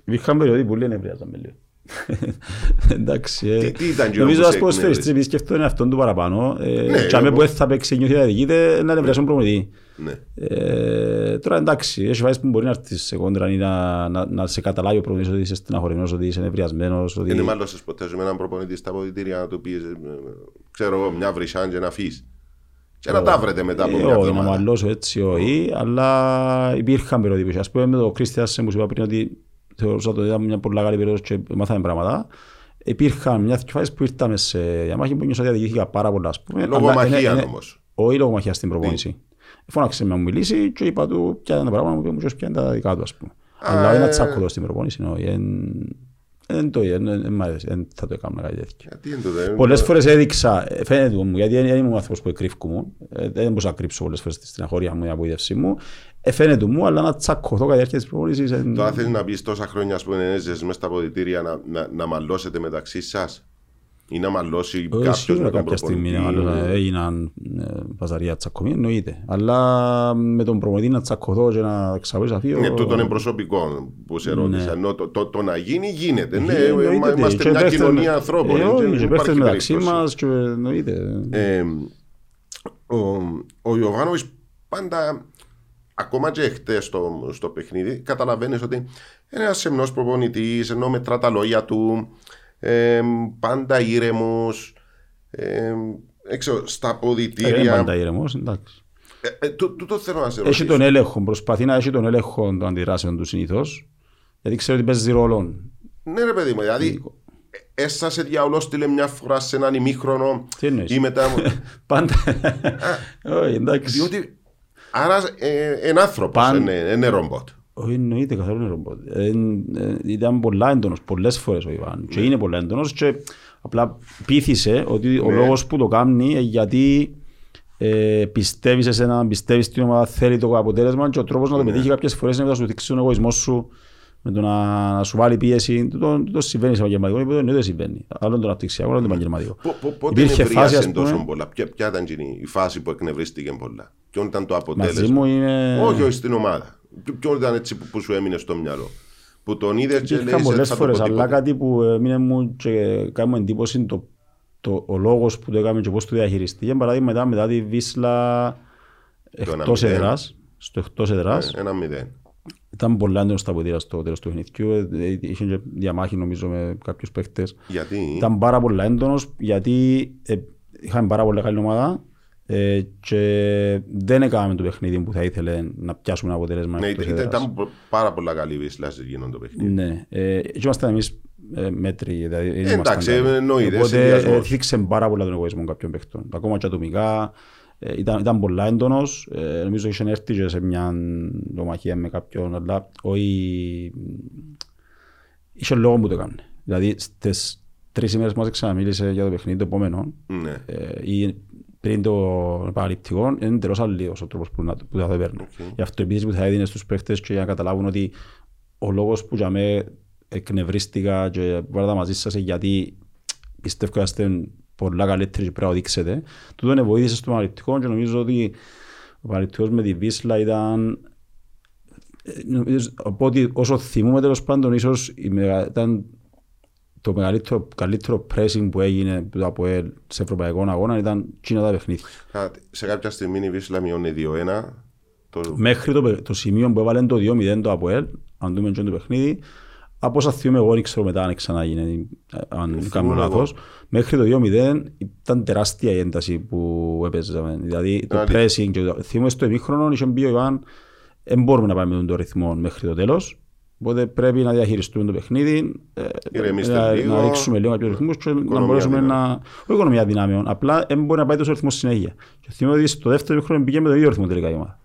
Υπήρχαν περιοδοί που λένε νευριάζαμε λίγο. Εντάξει, ε, Τι- τι ήταν εκείνο νομίζω που ας σε πω σφαιριστής εκνεύρισε; επειδή σκέφτονται αυτόν του παραπάνω ε, Ναι, και αμέ εγώ- που δεν θα παίξει νιώθει να διοικείται να νευριάσουν προπονητή. ναι. Ε, τώρα εντάξει, έχει φάσεις που μπορεί να έρθεις σε κόντρα ή να, να, να σε καταλάβει ο προπονητής ότι είσαι στεναχωρημένος, ότι είσαι νευριασμένος, ότι... Είναι μάλλον σε ποτέ με έναν προπονητή στα αποδητήρια να του πεις, ε, ε, ξέρω εγώ, μια βρυσάν και να φύγεις. Και να τα βρετε μετά από Ε, μια όχι, να εβδομάδα. μαλλώσω έτσι, όχι, αλλά υπήρχαν περιόδοι που, ας πούμε με το Κρίστιας που σου είπα πριν ότι θεωρούσα ότι ήταν μια πολύ καλή περίοδος και μάθαμε πράγματα. Υπήρχαν μια δυο φάσεις που ήρθαμε σε διαμάχη που νιώσα ότι αδικήθηκα πάρα πολλά. Ας πούμε, Λόγω αλλά είναι- μαχία είναι- όμως. Όχι λόγω μαχίας στην προπόνηση. Φώναξε με να μου μιλήσει και είπα του ποια ήταν τα πράγματα μου και μου ποια είναι τα δικά του ας πούμε. Αλλά όχι να ε. τσάκω εδώ στην προπόνηση. Όχι, εν- Δεν το δεν- δεν μ' αρέσει, δεν θα το έκανα κάτι τέτοιο. Γιατί είναι το δεν- Πολλές φορές έδειξα, ε, φαίνεται μου, γιατί δεν ήμουν άνθρωπος που εκρύφκω ε, δεν μπορούσα να κρύψω πολλές φορές στην αχώρια μου, η απογοήτευσή μου. Ε, φαίνεται μου, αλλά να τσακωθώ κατά τη διάρκεια της προπόνησης. ε, Τώρα θέλει να πεις τόσα χρόνια ας πούμε ενέζεσαι μέσα στα αποδητήρια να, να, να μαλώσετε μεταξύ σας ή να μαλώσει ε, κάποιος Σίγουρα με τον κάποια στιγμή προπονητή. άλλο, ε, έγιναν ε, παζαρία τσακωμοί, εννοείται. Αλλά με τον προμονητή να τσακωθώ και να ξαβήσω αφήσω. Ναι, τούτο είναι προσωπικό που σε ρώτησα. Ενώ το, το, το να γίνει γίνεται. Ναι, εννοείται μα- ότι- είμαστε και μια παίχτες κοινωνία με- ανθρώπων. Ε, δεν όχι, και υπάρχει παίχτες μεταξύ περίπτωση. μας και εννοείται. Ε, ο, ο Ιωβάνοβης πάντα ακόμα και χτες στο, στο παιχνίδι καταλαβαίνεις ότι είναι ένας σεμνός προπονητής ενώ μετρά τα λόγια του ε, πάντα ήρεμος ε, έξω, στα Ε, Είναι αποδητήρια πάντα ήρεμος, εντάξει. ε, ε, τού- τούτο θέλω να σε Έχει ρωτήσω τον έλεγχο, προσπαθεί να έχει τον έλεγχο των αντιδράσεων του συνήθως. Γιατί ξέρει ότι παίζει ρόλο. ναι ρε παιδί μου δηλαδή ε, έσασε διαολός στείλε μια φορά σε έναν ημίχρονο Τι εννοείς; ή μετά Πάντα. Όχι, εντάξει. διότι άρα ε, είναι άνθρωπος Παν- είναι, είναι ρομπότ Όχι, εννοείται καθόλου είναι ρομπότ. Ε, ε, Ήταν πολλά έντονος πολλές φορές ο Ιβάν. Και είναι πολλά έντονος και απλά πείθησε ότι ο λόγος που το κάνει είναι γιατί ε, πιστεύεις σε σένα, πιστεύεις στην ομάδα, θέλει το αποτέλεσμα και ο τρόπος να το πετύχει κάποιες φορές είναι να σου δείξει τον εγωισμός σου με το να, να σου βάλει πίεση. Τούτο, τούτο συμβαίνει σε επαγγελματικό επίπεδο, εννοείται συμβαίνει. Άλλο είναι το αναπτυξιακό, άλλο είναι το επαγγελματικό. Πο- πο- Πότε Υπήρχε φάση, ας νευρίασε πούμε- τόσο πολλά, ποια, ποια ήταν εκείνη η φάση που εκνευρίστηκε πολλά, ποιο ήταν το Μαζί αποτέλεσμα; μου είναι... Όχι, όχι στην ομάδα. Ποιο- Ποιο ήταν έτσι που, που σου έμεινε στο μυαλό. Που τον είδες και λέει Υπήρχαν πολλές θα το φορές, πω αλλά τίποτε». κάτι που έμεινε μου και κάνει μου εντύπωση το, το, ο λόγος που το έκαμε και πώς το διαχειριστεί. Για παράδειγμα, μετά, μετά τη Βίσλα εκτός 1-0. έδρας, στο εκτός έδρας, Ε, Ένα μηδέν. ήταν πολλά έντονο στα ποτήρια στο τέλος του παιχνιδιού. Ε, ε, Είχε και διαμάχη νομίζω με κάποιους παίκτες. Γιατί; Ήταν πάρα πολλά έντονος γιατί ε, είχαμε πάρα πολλά καλή ομάδα ε, και δεν έκαναμε το παιχνίδι που θα ήθελε να πιάσουμε ένα αποτέλεσμα ναι, εκτός ήταν, έδρας. ήταν πο- πάρα πολλά καλή βίσλα σε εκείνο το παιχνίδι. Ναι, ε, και ήμασταν εμείς ε, μέτροι. Δηλαδή, δεν ήμασταν εντάξει, καλοί. εννοείται, Οπότε συνδυασμός. ε, θίξε πάρα πολλά τον εγωισμό κάποιων παιχτών. Ακόμα και ατομικά. Ε, ήταν, ήταν πολλά έντονος. Ε, νομίζω είχε έρθει και σε μια νομαχία με κάποιον, αλλά όχι... Είχε λόγο που το έκανε. Δηλαδή, στις τρεις ημέρες που μας ξαναμίλησε για το παιχνίδι το επόμενο, Ναι. ε, ή πριν το επαναληπτικό, είναι τελώς αλλίος ο τρόπος που, να, που θα το παίρνω. Γι' αυτό επίσης που θα έδινε στους παίχτες και για να καταλάβουν ότι ο λόγος που για με εκνευρίστηκα και βάλα τα μαζί σας είναι γιατί πιστεύω ότι είστε πολλά καλύτεροι και πρέπει να το δείξετε. Τούτο είναι βοήθησε στο επαναληπτικό και νομίζω ότι ο επαναληπτικός με τη Βίσλα ήταν ε, νομίζω, οπότε όσο θυμούμε τέλος πάντων ίσως η μεγα- ήταν το μεγαλύτερο, καλύτερο pressing που έγινε από το ΑΠΟΕΛ σε ευρωπαϊκό αγώνα ήταν εκείνα τα παιχνίδια. Α, Σε κάποια στιγμή η Βίσλα μειώνει 2-1. Το... Μέχρι το, παι- το σημείο που έβαλε το 2-0 το ΑΠΟΕΛ, αν δούμε και το παιχνίδι, από όσα θυμούμαι εγώ δεν ξέρω μετά αν ξαναγίνει, αν κάνω θυμούμαι λάθος. Μέχρι το 2-0 ήταν τεράστια η ένταση που έπαιζαμε. Δηλαδή το Αλήθεια. pressing και το... Θυμούμαι στο εμίχρονο είχε πει ο Ιωάνν δεν μπορούμε να πάμε με τον ρυθμό μέχρι το τέλος. Οπότε πρέπει να διαχειριστούμε το παιχνίδι, ε, Ηρεμήστε να, λίγο. να ρίξουμε λίγο κάποιους ρυθμούς και να Οικονομία μπορέσουμε δυνάμεων. να... Όχι οικονομία δυνάμεων, απλά δεν μπορεί να πάει τόσο ρυθμός συνέχεια. Και θυμάμαι ότι στο δεύτερο χρόνο πήγε με το ίδιο ρυθμό τελικά η ομάδα.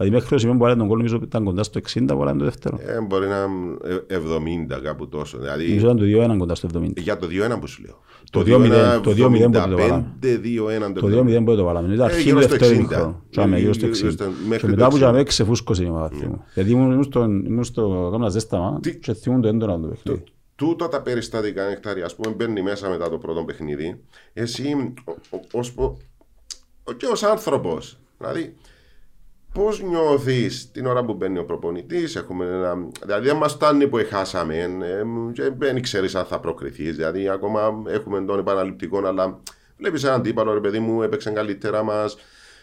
Δηλαδή μέχρι το σημείο που βάλε τον κόλ νομίζω ήταν κοντά στο 60 που βάλε το δεύτερο. Ε, μπορεί να είναι ε, 70 κάπου τόσο. Δηλαδή, Νομίζω ήταν το 2-1 κοντά στο 70. για το 2-1 που σου λέω. Το 2-0, το 2-0 που το 75, βάλαμε. 2-1 Το 2-0 που το βάλαμε. Ήταν Ε, αρχή γύρω του στο δεύτερου 60. ημίχρονου. Τσάμε, γύρω στο Γύρω 60. στο- Και μέχρι μετά το που 60. τζάμε ξεφούσκωσε η ομάδα. θυμούμαι. Γιατί ήμουν ήμουν στο- ήμουν στο κάμα ζέσταμα Τι- και θυμούν το έντονα το παιχνίδι. Τούτα τα περιστατικά νεκτάρια, ας πούμε, μπαίνει μέσα μετά το πρώτο παιχνίδι. Εσύ, ο- ο- ως, πο- ο- και ως άνθρωπος, δηλαδή, πώς νιώθεις την ώρα που μπαίνει ο προπονητής, έχουμε ένα, δηλαδή δεν μας φτάνει που χάσαμε ε, και δεν ξέρεις αν θα προκριθείς, δηλαδή ακόμα έχουμε τον επαναληπτικό, αλλά βλέπεις έναν τύπαλο, ρε παιδί μου, έπαιξε καλύτερα μας,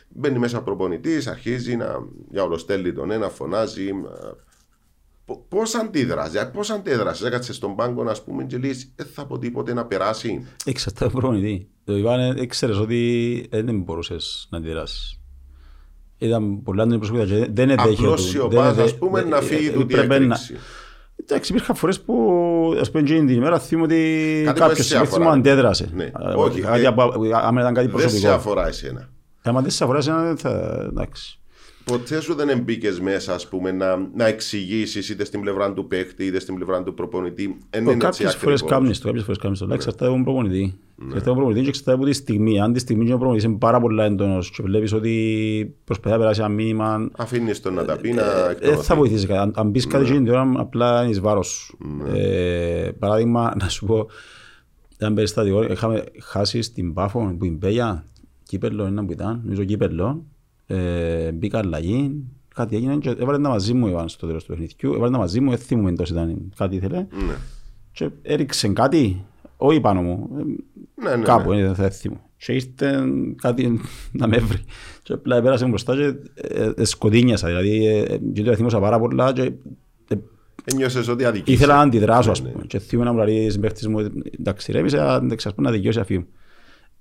μπαίνει μέσα ο προπονητής, αρχίζει να διαολοστέλει τον ένα, φωνάζει, ε, Πο- Πώς αντίδρασε, πώς αντέδρασε, έκατσε στον πάγκο να πούμε και λες, δεν θα πω τίποτε να περάσει. Εξαρτάται από τον προπονητή. Το Ιβάν ε, ήξερες ότι ε, δεν μπορούσες να αντιδράσεις. Ήταν πολλά έντονη προσωπικότητα και δεν εδέχεται. Απλώς σιωπάς, ας πούμε, να φύγει τούτη η έκρηξη. Εντάξει, υπήρχαν φορές που, ας πούμε, εκείνη την ημέρα θυμούμαι ότι Κάτι που κάποιος εσύ αφορά. συνήθως μου αντέδρασε. Ναι. Α, Όχι, κάτι ε, από- Άμα ήταν κάτι Δεν σε προσωπικό. αφορά εσένα. Άμα δεν σε αφορά εσένα, δεν θα... Εντάξει. Ποτέ σου δεν μπήκε μέσα ας πούμε, να, να εξηγήσεις είτε στην πλευρά του παίχτη είτε στην πλευρά του προπονητή. Εν είναι έτσι Κάποιες φορές ακριβώς. κάνεις το, κάποιες φορές κάνεις το. Αλλά εξαρτάται από τον προπονητή. Εξαρτάται από τον προπονητή και εξαρτάται από τη στιγμή. Αν τη στιγμή και ο προπονητής είναι πάρα πολλά έντονος και βλέπεις ότι προσπαθεί να περάσει ένα μήνυμα, Αφήνεις τον να τα πει να δεν εκτονωθεί. θα βοηθήσει κάτι. Αν, αν πεις κάτι εκείνη την ώρα, απλά είναι εις βάρος σου. Ε, παράδειγμα, να σου πω, ένα περιστατικό, είχαμε χάσει στην Πάφο που είναι Πέγια, κύπελλο ένα που ήταν, νομίζω κύπελλο, ε, μπήκα αλλαγή, κάτι έγινε και έβαλε τα μαζί μου Ιβάν στο τέλος του παιχνιδιού, έβαλε τα μαζί μου, δεν θυμούμαι τόσο ήταν, κάτι ήθελε Ναι. και έριξε κάτι, όχι πάνω μου, ε, Ναι, ναι, κάπου, ναι. ε, δεν θυμούμαι. Και ήρθε κάτι να με βρει. Και απλά πέρασε μπροστά και ε, ε, σκοτίνιασα, δηλαδή ε, και το θυμούσα πάρα πολλά και ε, Ένιωσες ότι αδικήσε. ήθελα να αντιδράσω ας Ναι, ναι. πούμε. Και θυμούμαι να μου λέει συμπαίχτης μου, εντάξει ρε, είσαι εντάξει, ας πούμε να δικαιώσει αφή μου.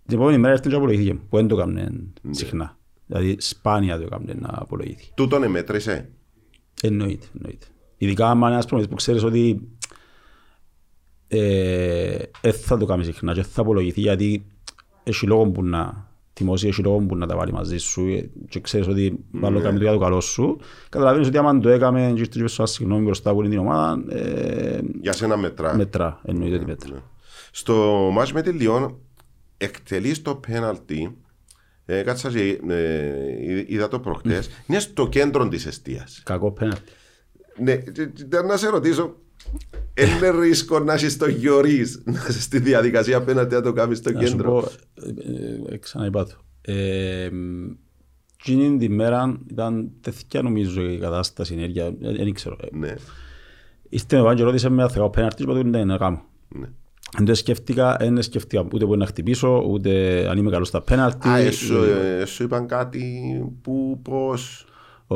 Την επόμενη μέρα έρθει και απολογήθηκε μου, που δεν το έκανε Ναι. συχνά. Δηλαδή σπάνια το έκανε να απολογήθει. Τούτον εμέτρησε. Εννοείται, εννοείται. Ειδικά αν είναι ένας προμηθευτής που ξέρεις ότι ε, δεν θα το κάνει συχνά και θα απολογηθεί γιατί έχει λόγο που να τιμώσει, έχει λόγο που να τα βάλει μαζί σου ε, και ξέρεις ότι βάλω κάνει το για το καλό σου. Καταλαβαίνεις ότι άμα το έκαμε και ήρθε και σου συγγνώμη μπροστά από την ομάδα, ε, Για σένα μετρά. μετρά, εννοείται ότι μετρά. Ναι. Στο μάτς με τη Λιόν εκτελείς το πέναλτι ε, κάτσα και ε, είδα το προχτές είναι στο κέντρο της εστίας Κακό πέναλτι. ναι, και- και ήταν να σε ρωτήσω είναι ρίσκο να είσαι στο Γιωρίς να είσαι στη διαδικασία απέναντι να το κάνεις στο Να σου κέντρο; πω, ε, ε, ξαναείπα το. Ε, μ, Εκείνη τη μέρα ήταν τέτοια νομίζω η κατάσταση, η ενέργεια, ε, δεν ξέρω. Ε, ναι, Ήρθε με πάνω και ρώτησε με αθεκά ο πέναρτης, είπα του δεν να κάνω. Ναι. Δεν το σκέφτηκα, δεν σκέφτηκα ούτε που να χτυπήσω, ούτε αν είμαι καλός στα πέναρτι. Α, εσού, ε, σου είπαν κάτι που πώς;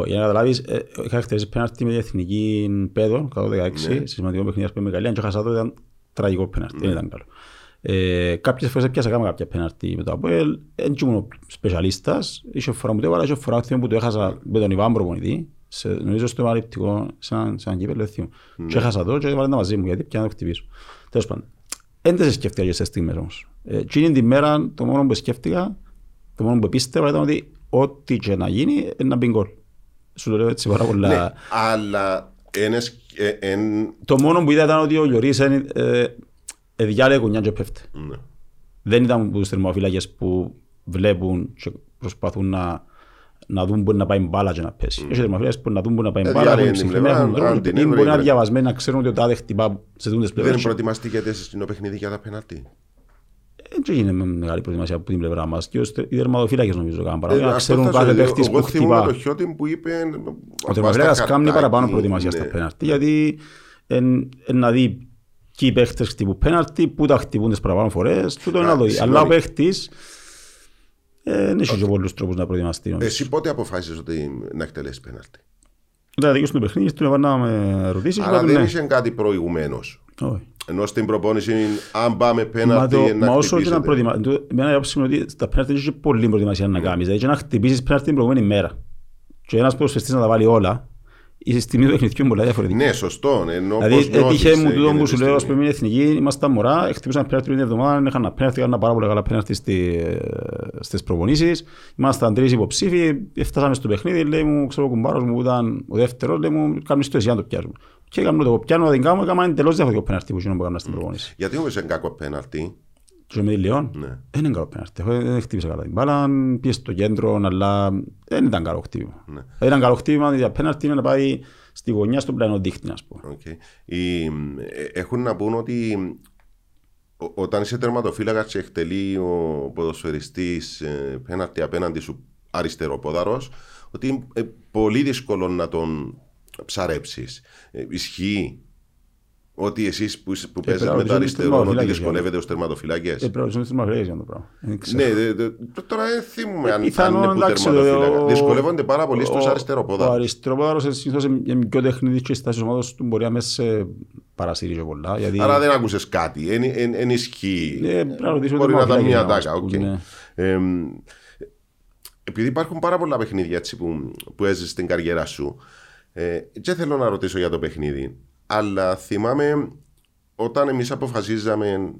Για να καταλάβεις, ε, είχα χτυπήσει πέναρτι με την εθνική παιδό, κάτω 16, Ναι. σημαντικό παιχνίδι που με καλή, αν και χάσα το ήταν τραγικό πέναρτι, Ναι. δεν ήταν καλό. Ε, κάποιες φορές έπιασα κάμα κάποια πέναρτι με το ΑΠΟΕΛ, δεν ήμουν σπεσιαλίστας, είχε φορά μου το έβαλα, είχε φορά που το έχασα με τον Ιβάν προπονητή, σε, νομίζω στο επαναληπτικό, σε έναν σε έναν κύπελλο, δεν θυμούμαι. Ναι. Και έχασα το και έβαλε τα μαζί μου, γιατί πια να το χτυπήσω. Τέλος πάντων. Δεν τα σκέφτηκα και σε στιγμές όμως. Ε, εκείνη την μέρα το μόνο που σκέφτηκα, το μόνο που πίστευα ήταν ότι ό,τι και να γίνει είναι να μπει γκολ. Σου το λέω έτσι πάρα πολλά. ναι, αλλά ένας, ε, εν, Το μόνο που είδα ήταν ότι ο Γιωρίς ε, ε, ε, διάλεγε κουνιά και πέφτει. ναι. Δεν ήταν από τους θερμοφύλακες που βλέπουν και προσπαθούν να, να δουν που να πάει μπάλα και να πέσει. Έχει θερμοφύλακες που να δουν που να πάει Ε, μπάλα, που διάλεγε είναι την ψυχημένοι, πλευρά, έχουν τρόπο αν την ή μπορεί έβρε, να είναι έβρε. διαβασμένοι να ξέρουν ότι ο τάδε χτυπά σε τούντες δεν πλευρές. προετοιμαστήκατε στο παιχνίδι για τα πέναλτι; Δεν γίνεται με μεγάλη προετοιμασία από την πλευρά μας. Και ως τε- οι δερματοφύλακες νομίζω κάνουν παράδειγμα. Ε, Να αυτό ξέρουν θα σου κάθε λέω. παίχτης Εγώ που θυμούμαι χτυπά. το χιότι που είπε Ο τερματοφύλακας κάνει παραπάνω προετοιμασία στα πέναρτι, γιατί εν, εν να δει ποιοι οι παίχτες χτυπούν πέναρτι, πού τα χτυπούν τις παραπάνω φορές, τούτο είναι Α, να το δει. συγγνώμη. Αλλά ο παίχτης ε, δεν έχει και πολλούς τρόπους να προετοιμαστεί. νομίζω. Εσύ πότε αποφάσισες ότι να εκτελέσεις πέναλτι; Όταν τελειώσει το παιχνίδι, του έβαλα να με ρωτήσεις και Αλλά είπα του δεν ναι. είχε κάτι προηγουμένω. Όχι. Ενώ στην προπόνηση, αν πάμε Μα, πέναλτι, το, να μα όσο και να χτυπήσετε. προετοιμαστεί, εμένα η άποψη είναι ότι στα πέναρτι έχει πολλή προετοιμασία να κάνεις. Δηλαδή και να χτυπήσεις πέναρτι την προηγούμενη μέρα. Και ένας ποδοσφαιριστής να τα βάλει όλα, η στιγμή του παιχνιδιού είναι πολλά διαφορετική. Ναι, σωστό. Ενώ Δηλαδή, πώς έτυχε νιώθεις, μου ε, τούτο που εκείνη σου τη λέω, ας στιγμή. πούμε, η εθνική, ήμασταν μωρά, χτυπούσαν πέναρτι την εβδομάδα, είχαν ένα πέναρτι, έκανα πάρα πολύ καλά πέναρτι στη, στις προπονήσεις. Ήμασταν τρεις υποψήφοι, φτάσαμε στο παιχνίδι, λέει μου, ξέρω, ο κουμπάρος μου που ήταν ο δεύτερος, λέει μου, κάνουμε στο εσύ να το πιάσουμε. Και έκαμε το πιάνω, να την κάνουμε, έκαμε εντελώς διαφορετικό πέναρτι που εκείνο που έκανα στην προπονήση. Γιατί όμως είναι κακό πέναλτι. Και με τη Λιόν, Ναι. δεν είναι καλό πέναλτι. Εγώ Δεν χτύπησα καλά την μπάλα, πήγε στο κέντρο, αλλά δεν ήταν καλό χτύπημα. Ναι. Δεν ήταν καλό χτύπημα, για πέναλτι είναι να πάει στη γωνιά στο πλαϊνό δίχτυ, ας πούμε. Οκ. Οι, ε, έχουν να πούν ότι ο- όταν είσαι τερματοφύλακας και εκτελεί ο ποδοσφαιριστής ε, πέναλτι απέναντι σου αριστεροπόδαρος, ότι είναι ε, πολύ δύσκολο να τον ψαρέψεις. Ε, Ισχύει ότι εσείς που, είσαι- που παίζετε πρέπει με να το ρωτήσεις τους αριστερό ότι τερματοφύλακες, δυσκολεύετε ως τερματοφυλάκες. Ε, πρέπει να ρωτήσουμε τις μαγειρές για το πράγμα. Δεν ξέρω. Ναι, δε- δε- τώρα δεν θυμούμαι αν, αν Πιθανόν, είναι που εντάξει, τερματοφύλακα. ο- Δυσκολεύονται πάρα πολύ στους ο- Ο αριστεροπόδαρους. αριστεροπόδαρος είναι συνήθως είναι πιο τεχνητής και η στάση της ομάδας του μπορεί να μέσα σε παρασύρει και πολλά. Γιατί Άρα δεν άκουσες κάτι, εν, εν, εν ισχύει. Ε, πρέπει να ρωτήσουμε Μπορεί τον να ήταν μια Μαυράκη, τάκα, να μας οκ. πούνε. Εμ, επειδή υπάρχουν πάρα πολλά παιχνίδια έτσι, που, που έζησες στην καριέρα σου, ε, και θέλω να ρωτήσω για το παιχνίδι, αλλά θυμάμαι όταν εμείς αποφασίζαμε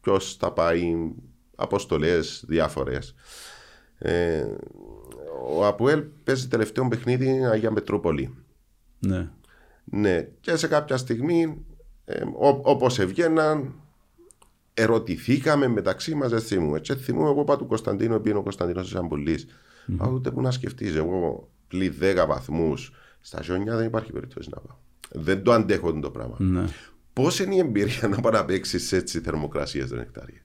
ποιος θα πάει αποστολές διάφορες, Ε, ο Αποέλ παίζει τελευταίο παιχνίδι Αγία Πετρούπολη. Ναι. Ναι, και σε κάποια στιγμή, ε, όπως έβγαιναν, ερωτηθήκαμε μεταξύ μας, δεν θυμούμαι. Και θυμούμαι εγώ πάω του Κωνσταντίνου, επειδή είναι ο Κωνσταντίνος της Αμπολή. Mm-hmm. ούτε που να σκεφτείς, εγώ πλή 10 βαθμούς στα ζωνιά δεν υπάρχει περίπτωση να πάω. Δεν το αντέχω το πράγμα. Ναι. Πώς είναι η εμπειρία να πάει να παίξει έτσι θερμοκρασίες δεν εκτάρια.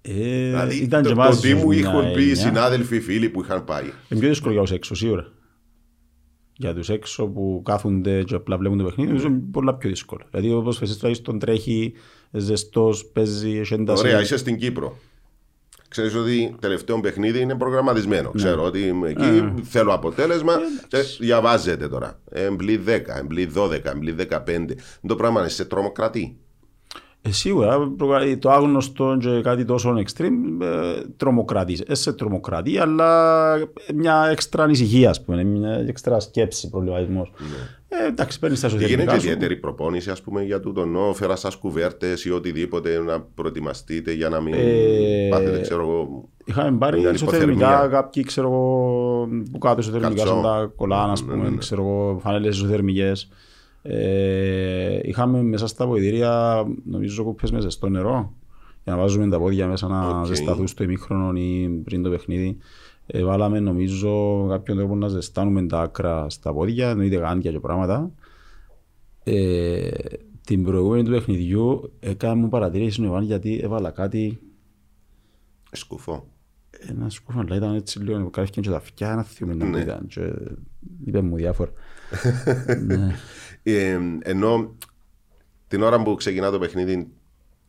Ε, Δηλαδή, ήταν το, και το εμάς τι μου μια είχαν πει οι έννοια. συνάδελφοι, οι φίλοι που είχαν πάει. Είναι πιο δύσκολο για τους έξω, σίγουρα. Για τους έξω που κάθονται και απλά βλέπουν το παιχνίδι, νομίζω είναι πολλά πιο δύσκολο. Δηλαδή όπως εσείς τουλάχιστον τρέχει, ζεστός, παίζει, έχει ένταση. Ωραία, είσαι στην Κύπρο. Ξέρεις ότι τελευταίο παιχνίδι είναι προγραμματισμένο. Ξέρω ότι είμαι εκεί, θέλω αποτέλεσμα. και διαβάζετε τώρα. Εμπλή 10, εμπλή 12, εμπλή 15. Το πράγμα είναι σε τρομοκρατεί. Ε, σίγουρα, προγρα- το άγνωστο και κάτι τόσο extreme, ε, τρομοκρατείς. Ε, σε τρομοκρατεί, αλλά μια έξτρα ανησυχία, ας πούμε, μια έξτρα σκέψη, προβληματισμός. Ε, εντάξει, παίρνεις τα Γίνεται εσωτερικά σου. ιδιαίτερη προπόνηση, ας πούμε, για τούτο νο, φέραν σας κουβέρτες ή οτιδήποτε να προετοιμαστείτε για να μην Ε, πάθετε, ξέρω εγώ. Είχαμε πάρει Μια ισοθερμικά, υποθερμία. κάποιοι ξέρω εγώ, που κάτω ισοθερμικά Καλτσόν. σαν τα κολάν, ας Ναι, πούμε, ναι, ναι. ξέρω εγώ, φανέλες ισοθερμικές. Ε, είχαμε μέσα στα αποδυτήρια, νομίζω, κούπες με ζεστό νερό, για να βάζουμε τα πόδια μέσα να Οκ. ζεσταθούν στο ημίχρονο ή πριν το παιχνίδι. Ε, βάλαμε νομίζω κάποιον τρόπο να ζεστάνουμε τα άκρα στα πόδια, εννοείται γάντια και πράγματα. Ε, την προηγούμενη του παιχνιδιού έκανα μου παρατηρήσει στον Ιωάννη γιατί έβαλα κάτι Σκουφό. ένα σκούφο, αλλά ήταν έτσι λίγο, κάθηκε και τα αυτιά, ένα θύμιο να Ναι. ήταν και είπε μου διάφορα. ναι. Ε, ενώ την ώρα που ξεκινά το παιχνίδι,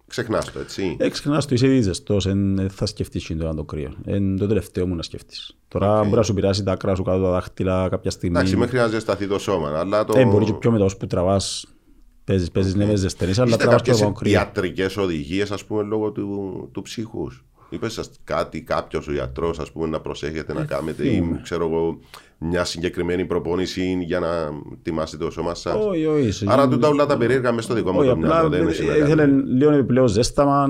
ξεχνάς το, έτσι. Ε, ξεχνάς το, είσαι ήδη ζεστός, εν θα σκεφτείς και τώρα το κρύο. Είναι το τελευταίο μου να σκεφτείς. Τώρα μπορεί να σου πειράσει τα άκρα σου κάτω τα δάχτυλα κάποια στιγμή. Εντάξει, μέχρι να ζεσταθεί το σώμα. Αλλά το... Ε, μπορεί και πιο μετά όσο που τραβάς, παίζεις, παίζεις νεύες ζεστερείς, αλλά Είστε τραβάς πιο κάποιες πάνω κρύο. ιατρικές οδηγίες, ας πούμε, λόγω του, του ψύχους. Είπες σας κάτι, κάποιος ο ιατρό, ας πούμε, να προσέχετε να κάνετε ή ξέρω εγώ, μια συγκεκριμένη προπόνηση για να τιμάσετε το σώμα σας. Όχι, όχι. σε- Άρα τούτα όλα τα περίεργα μέσα στο δικό μου Όχι, το απλά μυαλό. Δεν ε, έχει να ήθελε κάνει. λίγο επιπλέον ζέσταμα,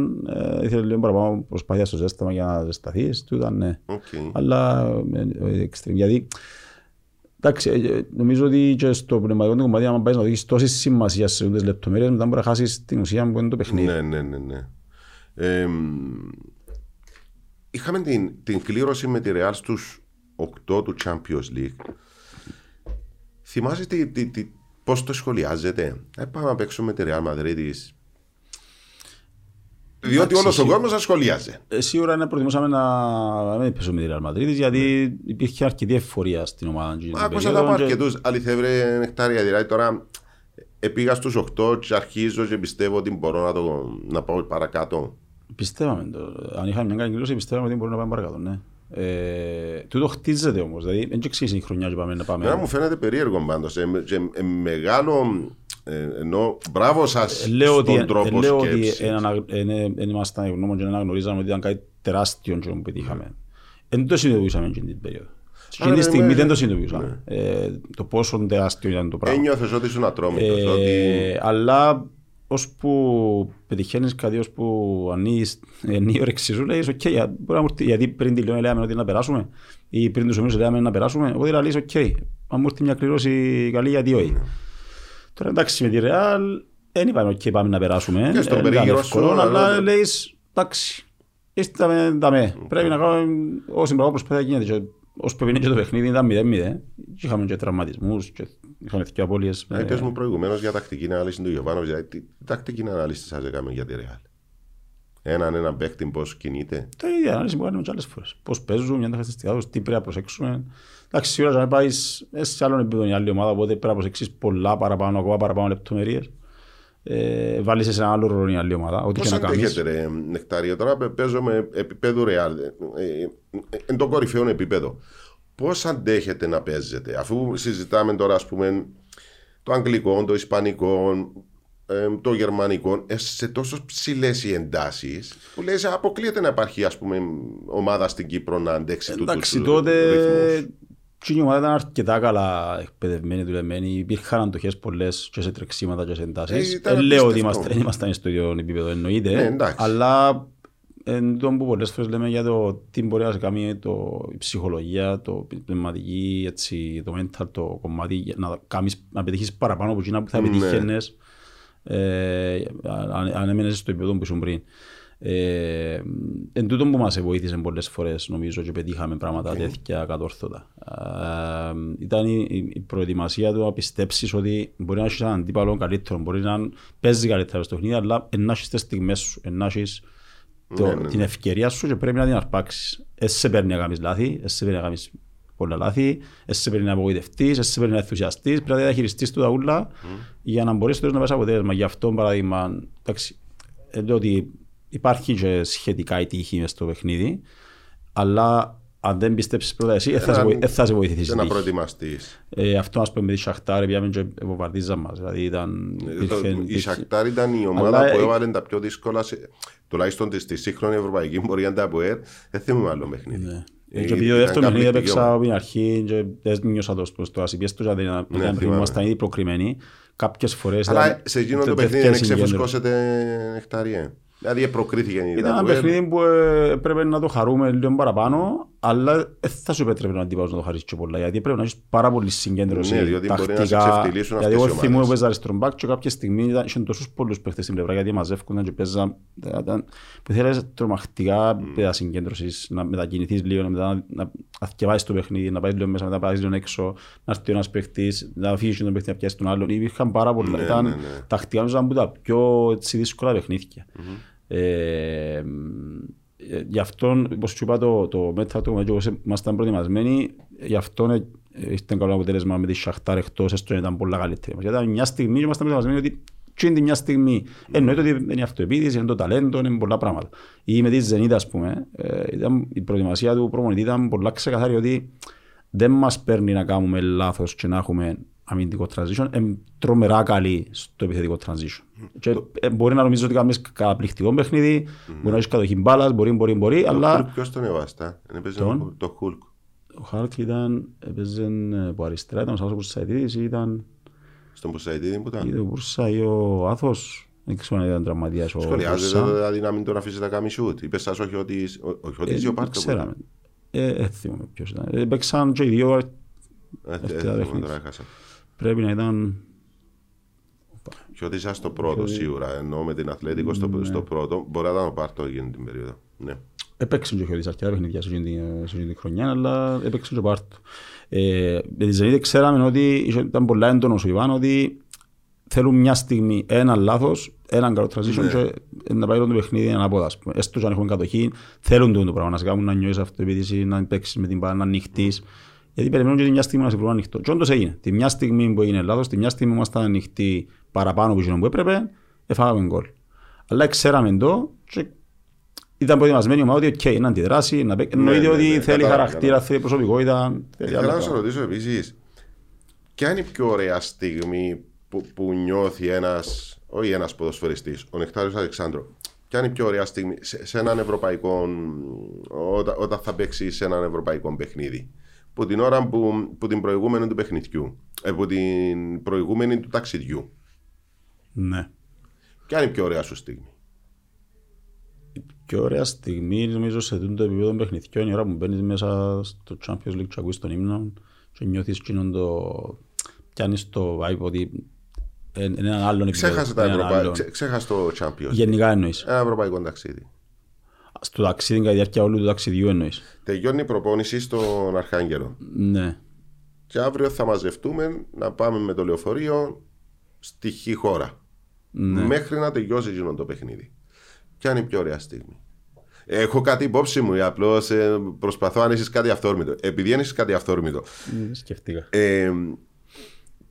ε, ήθελε λίγο παραπάνω προσπάθεια στο ζέσταμα για να ζεσταθείς, του ήταν ναι. Οκ. Αλλά ε, ε, extreme, γιατί εντάξει, ε, ε, νομίζω ότι και στο πνευματικό του κομμάτι, άμα πάεις να δώσεις τόσης σημασίας σε αυτές τις λεπτομέρειες, μετά μπορεί να χάσεις την ουσία που είναι το παιχνίδι. Ναι, ναι, ναι. ναι. Ε, είχαμε την, την κλήρωση με τη Real στους 8 του Champions League. Θυμάσαι τι, τι, τι, πώς το σχολιάζετε. Ε, πάμε να παίξουμε με τη Real Madrid. Διότι όλος ο κόσμος θα σχολιάζει. Ε, Σίγουρα να προτιμούσαμε να μην πέσουμε με τη Real Madrid, γιατί υπήρχε αρκετή εφορία στην ομάδα. εκείνη την Άκουσα τα περίοδο από και- αρκετούς αληθεύρε νεκτάρια. Δηλαδή τώρα επήγα στους 8 και αρχίζω και πιστεύω ότι μπορώ να, το, να πάω παρακάτω. Πιστεύαμε το. Αν είχαμε μια καλή κλήρωση, πιστεύαμε ότι μπορούμε να πάμε παρακάτω. Ναι. Ε, τούτο χτίζεται όμως. Δηλαδή, δεν ξεκίνησε η χρονιά και πάμε να πάμε. Εμένα μου φαίνεται περίεργο πάντως. Ε, και, ε, μεγάλο. Ε, ενώ μπράβο σας Ε, λέω ότι, στον ε, τρόπο λέω ότι σκέψης. εν ανα- εν- εν- εν ήμασταν ευγνώμων και αναγνωρίζαμε ότι ήταν κάτι τεράστιο και που πετύχαμε. Δεν το συνειδητοποιούσαμε εκείνη την περίοδο. Εκείνη ναι, τη στιγμή ναι. δεν το συνειδητοποιούσαμε. Ε, το πόσο τεράστιο ήταν το πράγμα. Ένιωθες ότι ήσουν ατρόμητος. Ε, ότι... Αλλά ώσπου πετυχαίνεις κάτι, ώσπου ανοίγεις είναι η όρεξη σου, λέει, οκ, για- μπορεί να μου έρθει- γιατί πριν τη Λιόν λέμε ότι να περάσουμε ή πριν τους ομίλους λέμε να περάσουμε, οπότε να λες, οκ, αν μου έρθει μια κλήρωση καλή, γιατί όχι. Τώρα εντάξει με τη Ρεάλ, δεν είπαμε, οκ, πάμε να περάσουμε, Και στον δεν ήταν περίγυρο εύκολο, σου, αλλά αλλά- λέεις, εντάξει, είστε δαμέ, πρέπει να κάνουμε όση πράγμα προσπάθεια γίνεται. Και Ως που και το παιχνίδι ήταν 0-0, και είχαμε και τραυματισμούς, και είχαμε και απώλειες. Ε, πες μου προηγουμένως για τακτική ανάλυση του Γιωβάνοβιτς. Δηλαδή, τι τι τακτική ανάλυση σας έκαμε για τη Real; Έναν έναν παίκτη πώς κινείται; Το ίδιο ανάλυση που κάνουμε και άλλες φορές. Πώς παίζουν, μια χαρακτηριστικά τους, τι πρέπει να προσέξουμε. Εντάξει, σίγουρα να πάεις σε άλλον επίπεδο η άλλη ομάδα, οπότε πρέπει να προσέξεις πολλά παραπάνω, ακόμα παραπάνω λεπτομέρειες. Ε, βάλεις σε ένα άλλο ρόλο η άλλη ομάδα, ό,τι Πώς και να κάνεις. αντέχετε, ρε Νεκτάριο, τώρα παι- παίζω με επίπεδο Real. ε, ε, ε, Εν το κορυφαίο επίπεδο. Πώς αντέχετε να παίζετε, αφού συζητάμε τώρα, ας πούμε, το αγγλικό, το ισπανικό, ε, το γερμανικό, ε, σε τόσο ψηλές οι εντάσεις, που λες, αποκλείεται να υπάρχει ας πούμε, ομάδα στην Κύπρο να αντέξει τούτους Εντάξει, ρυθμούς. τότε η ομάδα ήταν αρκετά καλά εκπαιδευμένη, δουλεμένη. Υπήρχαν αντοχές πολλές και σε τρεξίματα και σε Ε, εντάσεις. ήταν Δεν λέω ότι απίστευτο. είμαστε, δεν ήμασταν στο ίδιο επίπεδο, εννοείται. Ναι, εντάξει. αλλά εν τω που πολλές φορές λέμε για το τι μπορεί να σε κάνει το, η ψυχολογία, το η πνευματική, έτσι, το mental, το κομμάτι, για να, κάνεις, να πετύχεις παραπάνω από εκείνα που θα Ναι. πετύχαινες ε, αν, αν έμενες στο επίπεδο που ήσουν πριν. Ε, εν τούτο που μας βοήθησε πολλές φορές νομίζω και πετύχαμε πράγματα τέτοια κατόρθωτα. Ε, ήταν η, η- η προετοιμασία του να πιστέψεις ότι μπορεί να έχεις έναν αντίπαλο καλύτερο, μπορεί να παίζεις καλύτερα στο παιχνίδι, αλλά να έχεις τις στιγμές σου, να έχεις το, Ναι, ναι, την ναι. ευκαιρία σου και πρέπει να την αρπάξεις. Εσύ σε παίρνει να κάνεις λάθη, εσύ σε παίρνει να κάνεις πολλά λάθη, εσύ σε παίρνει να απογοητευτείς, εσύ σε παίρνει να ενθουσιαστείς, πρέπει να διαχειριστείς του τα ούλα για να μπορείς τέλος να πας αποτέλεσμα. Γι' αυτό παράδειγμα, εντάξει, ε, λέω ότι υπάρχει και σχετικά η τύχη μες στο παιχνίδι, αλλά αν δεν πιστέψεις πρώτα εσύ, δεν θα, σε βοη- δεν θα σε βοηθήσει η Και να τύχη. προετοιμαστεί. Ε, αυτό ας πούμε με τη Σαχτάρ, πήγαμε και βομβαρδίζαν μας. Δηλαδή ήταν... υπήρχε- Ε, Η υπήρχε- Σακτάρ ήταν η ομάδα Αλλά, που ε, έβαλε τα πιο δύσκολα, σε- τουλάχιστον στη- στη σύγχρονη ευρωπαϊκή πορεία τα ΑΠΟΕΡ. Δεν θυμούμαι άλλο παιχνίδι. Ναι. Ε, Και επειδή το ήταν δεύτερο παιχνίδι καταπληκτική έπαιξα ομάδα. από την αρχή και δεν νιώσα το προς το ασυπίες του, γιατί ήταν Ναι, πριν θυμάμαι. ήμασταν ήδη προκριμένοι. Κάποιες φορές Αλλά ήταν σε εκείνο το τέτοια παιχνίδι δεν συγκέντρωση. ξεφουσκώσετε νεκταρία. Δηλαδή προκρίθηκε η Ήταν ένα ΑΠΟΕΡ. παιχνίδι που ε, πρέπει να το χαρούμε λίγο παραπάνω, αλλά δεν θα σου επέτρεπε να αντίπαλος να το χαρίσεις και πολλά, γιατί πρέπει να έχεις πάρα πολύ συγκέντρωση Ναι, διότι μπορεί να σε τακτικά. ξεφτυλίσουν Γιατί αυτές εγώ οι θυμούμαι ομάδες. που παίζα αριστερό μπακ και κάποια στιγμή ήταν, είχαν τόσους πολλούς παίχτες στην πλευρά, γιατί μαζεύκονταν και παίζαν, ήταν- που θέλεις τρομακτικά mm. συγκέντρωσης, να μετακινηθείς λίγο, μετά να, να αθηκευάσεις το παιχνίδι, να πάεις λίγο μέσα, μετά να πάεις λίγο έξω, να έρθει ένας παίχτης, να φύγεις τον παίχτη να πιάσεις τον άλλον. Υπήρχαν πάρα πολλά. Ναι, ήταν ναι, ναι. τακτικά νομίζω ήταν από τα πιο έτσι, δύσκολα παιχνίδια. Ε, ε, γι' αυτό, όπως σου είπα, το, το μέτρα του Μαγιού, ήμασταν προετοιμασμένοι, γι' αυτό ε, ε, ήταν καλό αποτέλεσμα με τη Σαχτάρ εκτός, έστω ήταν πολλά καλύτερη. Γιατί ήταν μια στιγμή και ήμασταν προετοιμασμένοι ότι και είναι μια στιγμή. Εννοείται ότι είναι η αυτοεπίδηση, είναι το ταλέντο, είναι πολλά πράγματα. Ή με τη Ζενίδα, ας πούμε, ε, ήταν, η προετοιμασία του προπονητή ήταν πολλά ξεκαθαρή ότι δεν μας παίρνει να κάνουμε λάθος και να έχουμε αμυντικό transition, είναι τρομερά καλή στο επιθετικό transition. Και, ε, μπορεί να νομίζω ότι κάνεις καταπληκτικό παιχνίδι, μπορεί να έχεις κατοχή μπάλας, μπορεί, μπορεί, μπορεί, Το αλλά Χουλκ ποιος τον έβαστα; Δεν έπαιζε Τον; το Χουλκ. ο Χάρκ ήταν, έπαιζε ε, από αριστερά, ήταν ο Σάσο Κουρσαϊτίδης, ήταν Στον Πουσαϊτίδη που ήταν. ή ο Κουρσά ή ο Άθος, δεν ξέρω αν ήταν τραυματίας ο Σχολιάζεται Κουρσά. δηλαδή να μην τον αφήσεις να κάνει σούτ. Είπες σας όχι ότι ο- όχι ότι Ε, είσαι ο Πάρτο. Ξέραμε. Ε, ε, θυμάμαι ποιος ήταν. Ε, Παίξαν και οι δύο, Ε, ε, Αυτή τα θυμάμαι παιχνίδια. τώρα, έχασα. Πρέπει να ήταν Και ότι είσαι στο πρώτο σίγουρα. Ενώ με την Αθλέτικο στο, Ναι. στο πρώτο. Μπορεί να ήταν ο Πάρτο εκείνη την περίοδο. Ναι. Έπαιξε και ο Χιώτης αρκετά παιχνίδια σε εκείνη την- σε εκείνη την χρονιά, αλλά έπαιξε και ο Πάρτο. Ε, με τη Ζενίδη ξέραμε ότι είχε- ήταν πολλά έντονος ο Ιβάν, ότι θέλουν μια στιγμή ένα λάθος, έναν καλό transition και να πάει το παιχνίδι ανάποδα. ας πούμε. Έστω και αν έχουν κατοχή, θέλουν το πράγμα, να σε κάνουν να νιώσεις αυτοεπίδηση, να παίξεις με την μπάλα, να ανοιχτείς. Γιατί περιμένουν και τη μια στιγμή να σε βρουν ανοιχτό. Και όντως έγινε. Τη μια στιγμή που έγινε λάθος, τη μια στιγμή που ήμασταν ανοιχτοί παραπάνω από εκείνο που έπρεπε, έφαγαμε γκολ. Αλλά ξέραμε το και ήταν προετοιμασμένη η ομάδα ότι okay, να αντιδράσει, να παίξει. Εννοείται ναι, ότι ναι, θέλει κατάλαβα, χαρακτήρα, κατάλαβα. θέλει προσωπικότητα. θέλει Θέλω άλλα να σε πράγματα. ρωτήσω επίσης, ποια είναι η πιο ωραία στιγμή που, που νιώθει ένας, όχι ένας ποδοσφαιριστής, ο Νεκτάριος Αλεξάνδρου, ποια είναι η πιο ωραία στιγμή σε, σε έναν ευρωπαϊκό, όταν, όταν θα παίξει σε έναν ευρωπαϊκό παιχνίδι; Που την ώρα που, που την προηγούμενη του παιχνιδιού, ε, που την προηγούμενη του ταξιδιού. Ναι. Ποια είναι η πιο ωραία σου στιγμή; Και ωραία στιγμή νομίζω σε αυτό το επίπεδο παιχνιδιών η ώρα που μπαίνεις μέσα στο Champions League και ακούεις τον ύμνο και νιώθεις εκείνον το... πιάνεις το vibe ότι είναι έναν άλλον επίπεδο. Ξέχασε, τα έναν Ευρωπα... άλλον. Ξέ, ξέχασε το Champions. Γενικά εννοείς. Ένα ευρωπαϊκό ταξίδι. Στο ταξίδι κατά τη διάρκεια όλου του ταξιδιού εννοείς. Τελειώνει η προπόνηση στον Αρχάγγελο. Ναι. Και αύριο θα μαζευτούμε να πάμε με το λεωφορείο στη χή χώρα. Ναι. Μέχρι να τελειώσει εκείνο το παιχνίδι. Ποια είναι η πιο ωραία στιγμή. Έχω κάτι υπόψη μου, απλώς προσπαθώ αν είσαι κάτι αυθόρμητο. Επειδή αν είσαι κάτι αυθόρμητο, Μ, Σκεφτήκα. ε,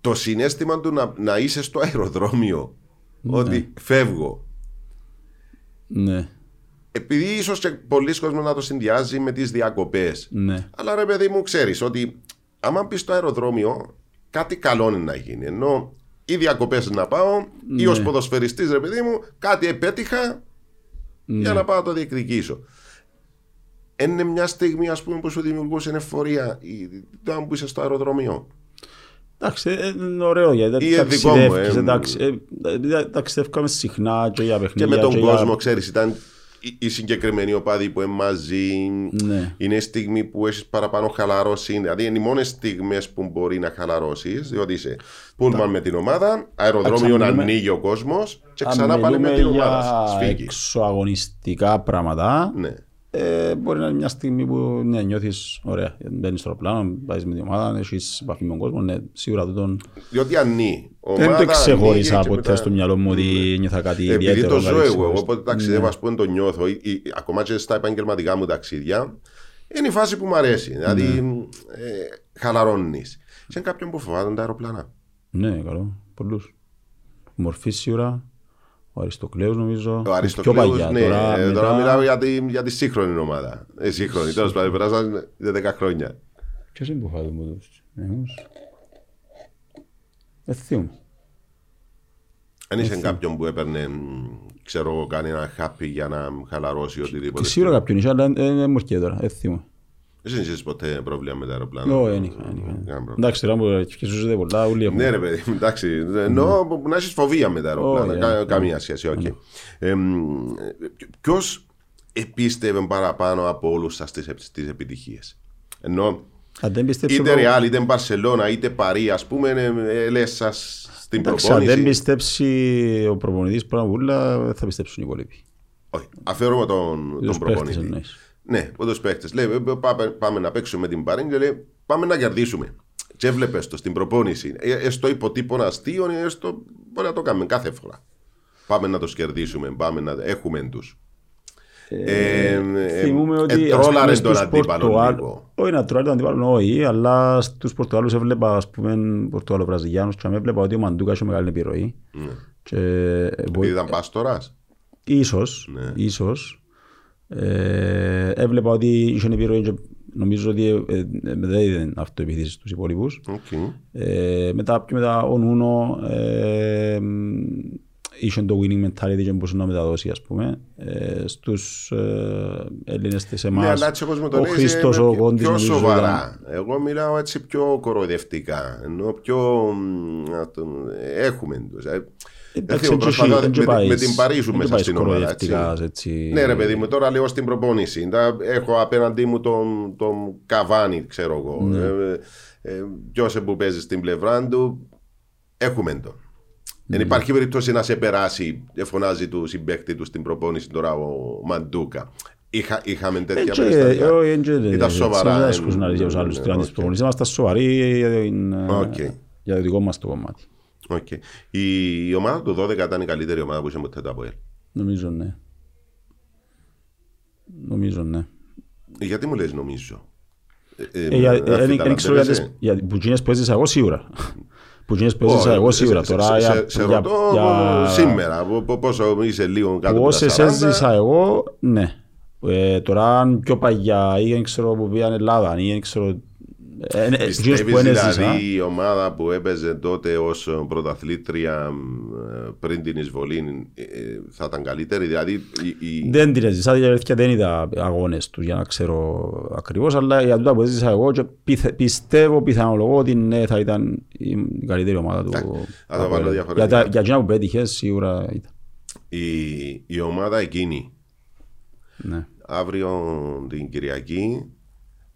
το συνέστημα του να, να είσαι στο αεροδρόμιο ότι φεύγω. Ναι. Επειδή ίσως και πολλοί κόσμοι να το συνδυάζει με τις διακοπές. Ναι. Αλλά ρε παιδί μου, ξέρεις ότι άμα μπει στο αεροδρόμιο, κάτι καλό είναι να γίνει. Ενώ ή διακοπές να πάω, ή ως ποδοσφαιριστής, ρε παιδί μου, κάτι επέτυχα για να πάω να το διεκδικήσω. Είναι μια στιγμή, ας πούμε, που σου δημιουργούσε εφορία, ή όταν που είσαι στο αεροδρόμιο. Εντάξει, ε, είναι ωραίο γιατί Ή δικό μου, ταξιδεύεις, ε, εντάξει, ε, ε, ταξιδεύκαμε συχνά και για Και παιχνίδια με τον για- κόσμο, ξέρεις, ήταν οι- οι συγκεκριμένοι οπαδοί που είναι μαζί, Ναι. είναι η στιγμή που έχεις παραπάνω χαλαρώσεις. Δηλαδή είναι οι μόνες στιγμές που μπορεί να χαλαρώσεις, διότι είσαι πούλμαν με την ομάδα, αεροδρόμιο να μιλούμε- ανοίγει ο κόσμος και Αν ξανά πάλι με μιλούμε την ομάδα. για Σφίγγεις. εξωαγωνιστικά πράγματα, Ναι. Ε, μπορεί να είναι μια στιγμή που ναι, νιώθεις ωραία. Μπαίνεις στο αεροπλάνο, πάει με την ομάδα, έχεις επαφή με τον κόσμο, ναι, σίγουρα τούτον Διότι ανοίγει. δεν Ομάδα το ξεχώρισα ανοίγει και ποτέ μετά- στο μυαλό μου ότι νιώθα κάτι Επειδή ιδιαίτερο. το ζω κάτι εγώ, ξεχωριστό. οπότε ταξιδεύω, ας πούμε, το νιώθω. Ή- ή- Ακόμα και στα επαγγελματικά μου ταξίδια, είναι η φάση που μου αρέσει. Δηλαδή, ε, χαλαρώνεις. Σε κάποιον που φοβάται τα αεροπλάνα. Ναι, καλό. Πολλούς. Ο Μορφής σίγουρα. Ο Αριστοκλέους νομίζω. Ο Πιο Αριστοκλέους, παλιά. ναι, Τώρα, ε, μετά... τώρα μιλάω για τη, για τη σύγχρονη ομάδα. Ε, σύγχρονη, τέλος πάντων, περάσαν 10 χρόνια. Ποιος είναι που φάει μου τους; Εμείς. Δεν θυμούμαι. Αν είσαι κάποιον που έπαιρνε, μ, ξέρω εγώ, κάνει ένα χάπι για να χαλαρώσει οτιδήποτε. Και σίγουρα κάποιον είχε, αλλά δεν δεν μου έρχεται τώρα. Δεν θυμούμαι. Δεν είχες ποτέ πρόβλημα με τα αεροπλάνα. Όχι, δεν είχα. δεν είχα. Κανένα πρόβλημα. Εντάξει, τώρα μου ευκαιρίζονται πολλά, όλοι έχουμε. Ναι, ρε παιδί, εντάξει. Εννοώ που να έχεις φοβία με τα αεροπλάνα. Όχι, Κα- ναι. Καμία σχέση, οκ. Ποιος επίστευε παραπάνω από όλους σας τις επιτυχίες; Ενώ Αν δεν πιστέψει είτε ο- Ρεάλ, είτε Μπαρσελόνα, είτε Παρί, ας πούμε, ε, λες σας στην Εντάξει, αν δεν προπόνηση. πιστέψει ο προπονητής πάνω απ' όλα, δεν θα πιστέψουν οι υπόλοιποι. Όχι, αφαιρούμε τον, τον Τους παίχτες προπονητή. Ναι, εννοείς. Από του παίχτε. Λέει, «Ε, πάμε, πάμε να παίξουμε με την Παρή και λέει, πάμε να κερδίσουμε. Και έβλεπες το στην προπόνηση. Ε, Έστω υποτύπων αστείων, έστω μπορεί να το κάνουμε κάθε φορά. Πάμε να τους κερδίσουμε, πάμε να έχουμε τους. Ε, ε, Θυμούμε ότι ας ετρόλαρε πούμε, τον στους αντίπαλο Πορτογάλ- λίγο. Όχι να τρώνε τον αντίπαλο, όχι, αλλά στους Πορτογάλους έβλεπα, ας πούμε, Πορτογάλο-Βραζιλιάνους και έβλεπα ότι ο Μαντούκας είχε μεγάλη επιρροή. Και, ε, Επειδή βοη- ήταν πάστορας. Ίσως, Ναι. ίσως. Ε, έβλεπα ότι είχε επιρροή και νομίζω ότι ε, ε, δεν είδε αυτοεπιθύσεις στους υπόλοιπους. Ε, μετά, πιο μετά ο Νούνο ε, είχε το winning mentality και μπορούσε να μεταδώσει ας πούμε ε, στους ε, Έλληνες της Ναι, εμάς. αλλά έτσι όπως μου το ο λες, Χρήστος, είναι ο πιο- Κόντης πιο νομίζω σοβαρά. Εγώ μιλάω έτσι πιο κοροϊδευτικά. Ενώ πιο. μ, να τον- Έχουμε τους. Ε. Εντάξει, Θέλω, έτσι προσπαθώ εσύ, με, δεν την- πάεις- με την Παρίσου δεν μέσα πάεις στην ομάδα. κοροϊδευτικά, Έτσι. έτσι. Ναι, ρε παιδί μου, τώρα λέω στην προπόνηση. Τα- Έχω απέναντί μου τον, τον Καβάνη, ξέρω εγώ. Ναι. Ε, ε, Ποιο που παίζει στην πλευρά του, έχουμε τον. Δεν Ναι. υπάρχει περίπτωση να σε περάσει, ε, φωνάζει του συμπαίκτη του στην προπόνηση τώρα ο Μαντούκα. Είχα, είχαμε τέτοια Έτσι, περιστατικά. ε, όχι, έτσι, Ήταν σοβαρά. Δεν ε, ασκούσουν να ρίξει τους άλλους ναι, τρεις οκ. τις προπονήσεις. Είμαστε σοβαροί για την, ε, Οκ. για το δικό μας το κομμάτι. Οκ. Η, η ομάδα του 12 ήταν η καλύτερη ομάδα που είχε ποτέ το ΑΠΟΕΛ. Νομίζω ναι. Νομίζω ναι. Γιατί μου λες νομίζω; Ε, Ε, για- ε, Δεν αφιταλαντεύεσαι. δεν ξέρω για τις- για που εκείνες που έζησα εγώ σίγουρα. Που εκείνες που έζησα Όχι, εγώ σε- σίγουρα. σε- Τώρα σε- για- σε- Σε για- ρωτώ για- σήμερα, πο- πο- πόσο είσαι λίγο κάτω που από τα όσες 40. έζησα εγώ, ναι. Ε, Τώρα αν πιο παγιά ή δεν ξέρω που πήγαν Ελλάδα ή δεν ξέρω... ε, ε, εκείνες Πιστεύεις που δεν έζησα. δηλαδή η ομάδα που έπαιζε τότε ως πρωταθλήτρια μ, ε, πριν την εισβολή ε, ε, θα ήταν καλύτερη, δηλαδή η, η- Δεν την έζησα, η αλήθεια δεν είδα αγώνες τους για να ξέρω ακριβώς, αλλά για τούτα που έζησα εγώ και πιθε- πιστεύω, πιθανολογώ ότι ναι, θα ήταν η η καλύτερη ομάδα του. θα το βάλω Για διαφορετικά. τα- Για εκείνα που πέτυχες σίγουρα ήταν. η, η ομάδα εκείνη Ναι. αύριο την Κυριακή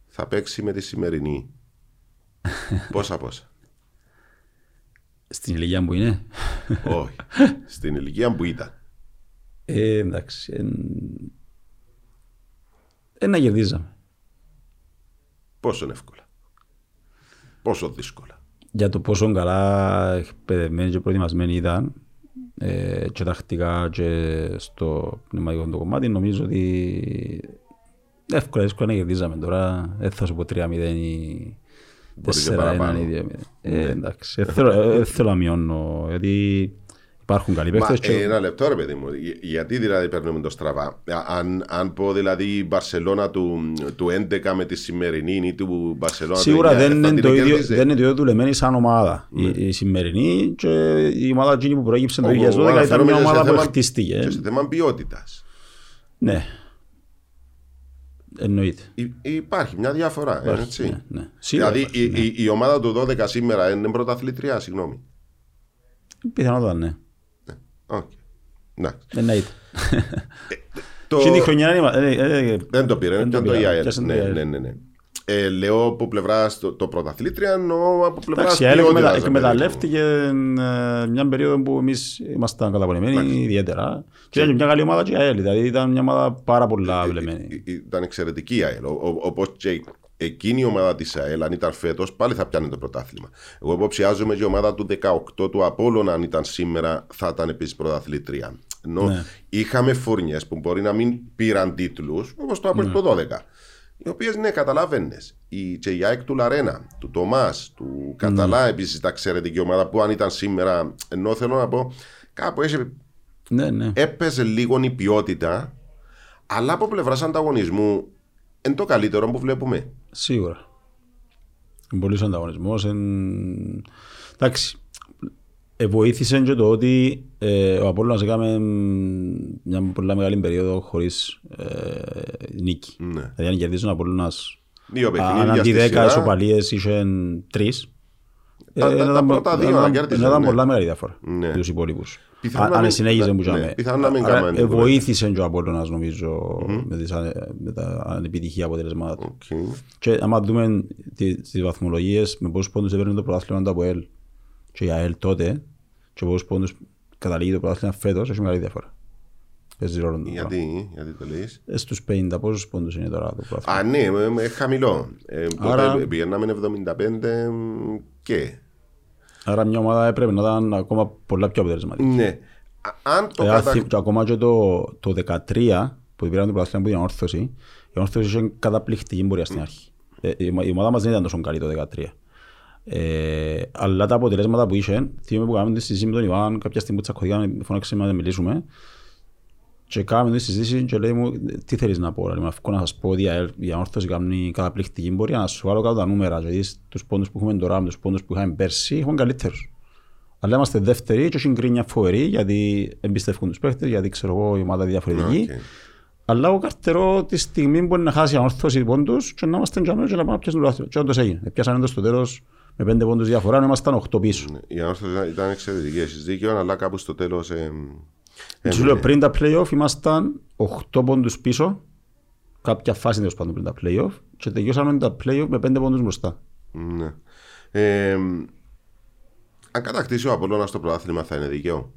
θα παίξει με τη σημερινή. Πόσα πόσα; Στην ηλικία που είναι. Όχι. Στην ηλικία που ήταν. Ε, εντάξει. εν- Ε, να κερδίζαμε. Πόσο εύκολα. Πόσο δύσκολα. Για το πόσο καλά εκπαιδευμένοι και προετοιμασμένοι ήταν ε, και τακτικά και στο πνευματικό το κομμάτι, νομίζω ότι εύκολα, εύκολα να κερδίζαμε. Τώρα δεν θα σου πω 3-0 ή Μπορεί και 4-1 παραπάνω. ή 2-0. Ε, εντάξει, δεν θέλω, ε, δεν θέλω να μειώνω, γιατί υπάρχουν καλοί Μα παίχτες ε, και ένα λεπτό ρε παιδί μου. Για- Γιατί δηλαδή παίρνουμε το στραβά; Α- Αν, αν πω δηλαδή η Μπαρσελώνα του, του 11 με τη σημερινή ή του Μπαρσελώνα Σίγουρα του 9, δεν θα είναι, την το ίδιο, κέρδιζε. δεν είναι το ίδιο δουλεμένη σαν ομάδα. Η, η σημερινή και η ομάδα εκείνη που προέκυψε το Εγώ 2012 ήταν αναφέρομαι μια και σε ομάδα που θέμα- χτίστηκε. Και σε θέμα ποιότητας. Ναι. Εννοείται. Υπάρχει μια διαφορά. ε, έτσι. Ναι, ναι. Σίγουρα Δηλαδή υπάρχει, η, η, η ομάδα του 12 σήμερα είναι πρωταθλήτρια, συγγνώμη. Πιθανότατα ναι. Οκ. Εντάξει. Εννοείται. Το- Και τη χρονιά είναι... ε, ε, ε, Δεν το πήρε, Δεν το ήταν το πήρα, η ΑΕΛ. πιάσε το Ναι, η ΑΕΛ. ναι, ναι, ναι. Ε, λέω από πλευρά το, το πρωταθλήτρια, εννοώ από πλευρά Εντάξει, η ΑΕΛ εκμετα- ποιότητας. εκμεταλλεύτηκε ε, μια περίοδο που εμείς ήμασταν καταπονημένοι ιδιαίτερα. Και ήταν και μια καλή ομάδα και η ΑΕΛ, δηλαδή ήταν μια ομάδα πάρα πολλά βλεμμένη. Ε, Ήταν εξαιρετική η ΑΕΛ. Όπως και εκείνη η ομάδα της ΑΕΛ, αν ήταν φέτος, πάλι θα πιάνει το πρωτάθλημα. Εγώ υποψιάζομαι και η ομάδα του 18 του Απόλλωνα, αν ήταν σήμερα, θα ήταν επίσης πρωταθλήτρια. Ενώ Ναι. είχαμε φούρνιες που μπορεί να μην πήραν τίτλους, όπως το Ναι. Απόλλωνα το 12. Οι οποίες, ναι, καταλάβαινε. Η, και η ΑΕΚ του Λαρένα, του Τομάς, του Καταλά, Ναι. επίσης ήταν εξαιρετική ομάδα που αν ήταν σήμερα. Ενώ θέλω να πω, κάπου έχει Ναι, ναι. έπαιζε λίγο η ποιότητα, αλλά από πλευράς ανταγωνισμού είναι το καλύτερο που βλέπουμε. Σίγουρα. Είναι πολύ ανταγωνισμός. Εν... Εντάξει. Ε, βοήθησε και το ότι ε, ο Απόλλωνας έκαμε μια πολύ μεγάλη περίοδο χωρίς ε, νίκη. Ναι. Δηλαδή αν κερδίσει ο Απόλλωνας Δύο αν παιχνίδια αντί στη 10 σειρά. ισοπαλίες είχε τρεις Τα- τα- ε, τα ήταν- πρώτα δύο ήταν- να κέρδισαν, Ήταν ναι. πολλά μεγάλη διαφορά Ναι. τους υπόλοιπους. Πιθανόν Αν- να Αν μην- συνέχιζε που ναι, είχαμε. πιθανόν να μην Άρα, κάναμε ε, την κουβέντα. Βοήθησε και ο Απόλλωνας νομίζω με τις ανε- με τα ανεπιτυχή αποτελέσματα του. Οκ. Και άμα δούμε τι- τις βαθμολογίες με πόσους πόντους έπαιρνε το πρωτάθλημα το ΑΠΟΕΛ και η ΑΕΛ τότε και πόσους πόντους καταλήγει το πρωτάθλημα φέτος έχει μεγάλη διαφορά. Παίζει ρόλο το πράγμα. Γιατί, γιατί το λες; Ε, Στους 50 πόσους πόντους είναι τώρα το πρωτάθλημα; Α, ναι, με- με χαμηλό. Ε, Άρα- Τότε πηγαίναμε 75 μ, και. Άρα μια ομάδα έπρεπε να ήταν ακόμα πολλά πιο αποτελεσματική. Ναι. Α- Αν το Ε, κατα... άθι- και ακόμα και το, το 13 που πήραν το πρωτάθλημα που ήταν όρθωση, η όρθωση είχε καταπληκτική πορεία στην αρχή. Ε, η, ομα- η ομάδα μας δεν ήταν τόσο καλή το 13. Ε, αλλά τα αποτελέσματα που είχε, θυμάμαι που κάναμε τη συζήτηση με τον Ιβάν, κάποια στιγμή που τσακωθήκαμε, φωνάξαμε να μιλήσουμε και κάναμε τη συζήτηση και λέει μου, τι θέλεις να πω, λέει, μου, αφού να σας πω ότι η ΑΕΛ- η Ανόρθωση κάνει καταπληκτική πορεία, να σου βάλω κάτω τα νούμερα και δεις τους πόντους που έχουμε τώρα με τους πόντους που είχαμε πέρσι, έχουμε καλύτερους. Αλλά είμαστε δεύτεροι και έχει γκρίνια φοβερή γιατί εμπιστεύουν τους παίχτες, γιατί ξέρω εγώ η ομάδα είναι διαφορετική. Οκ. Αλλά εγώ καρτερώ τη στιγμή μπορεί να χάσει Ανόρθωση πόντους και να είμαστε τζιαμαί και να πάμε να πιάσουν το λάθος. Και όντως έγινε. Πιάσανε το στο τέλος με πέντε πόντους διαφορά, ενώ ήμασταν οχτώ πίσω. Η Ανόρθωση ήταν εξαιρετική, έχεις δίκιο, αλλά κάπου στο τέλος... Ε, ε, Σου λέω πριν τα play-off ήμασταν 8 πόντους πίσω, κάποια φάση τέλος πάντων πριν τα play-off και τελειώσαμε τα play-off με 5 πόντους μπροστά. Ναι. Ε, αν κατακτήσει ο Απόλλωνας το πρωτάθλημα θα είναι δίκαιο;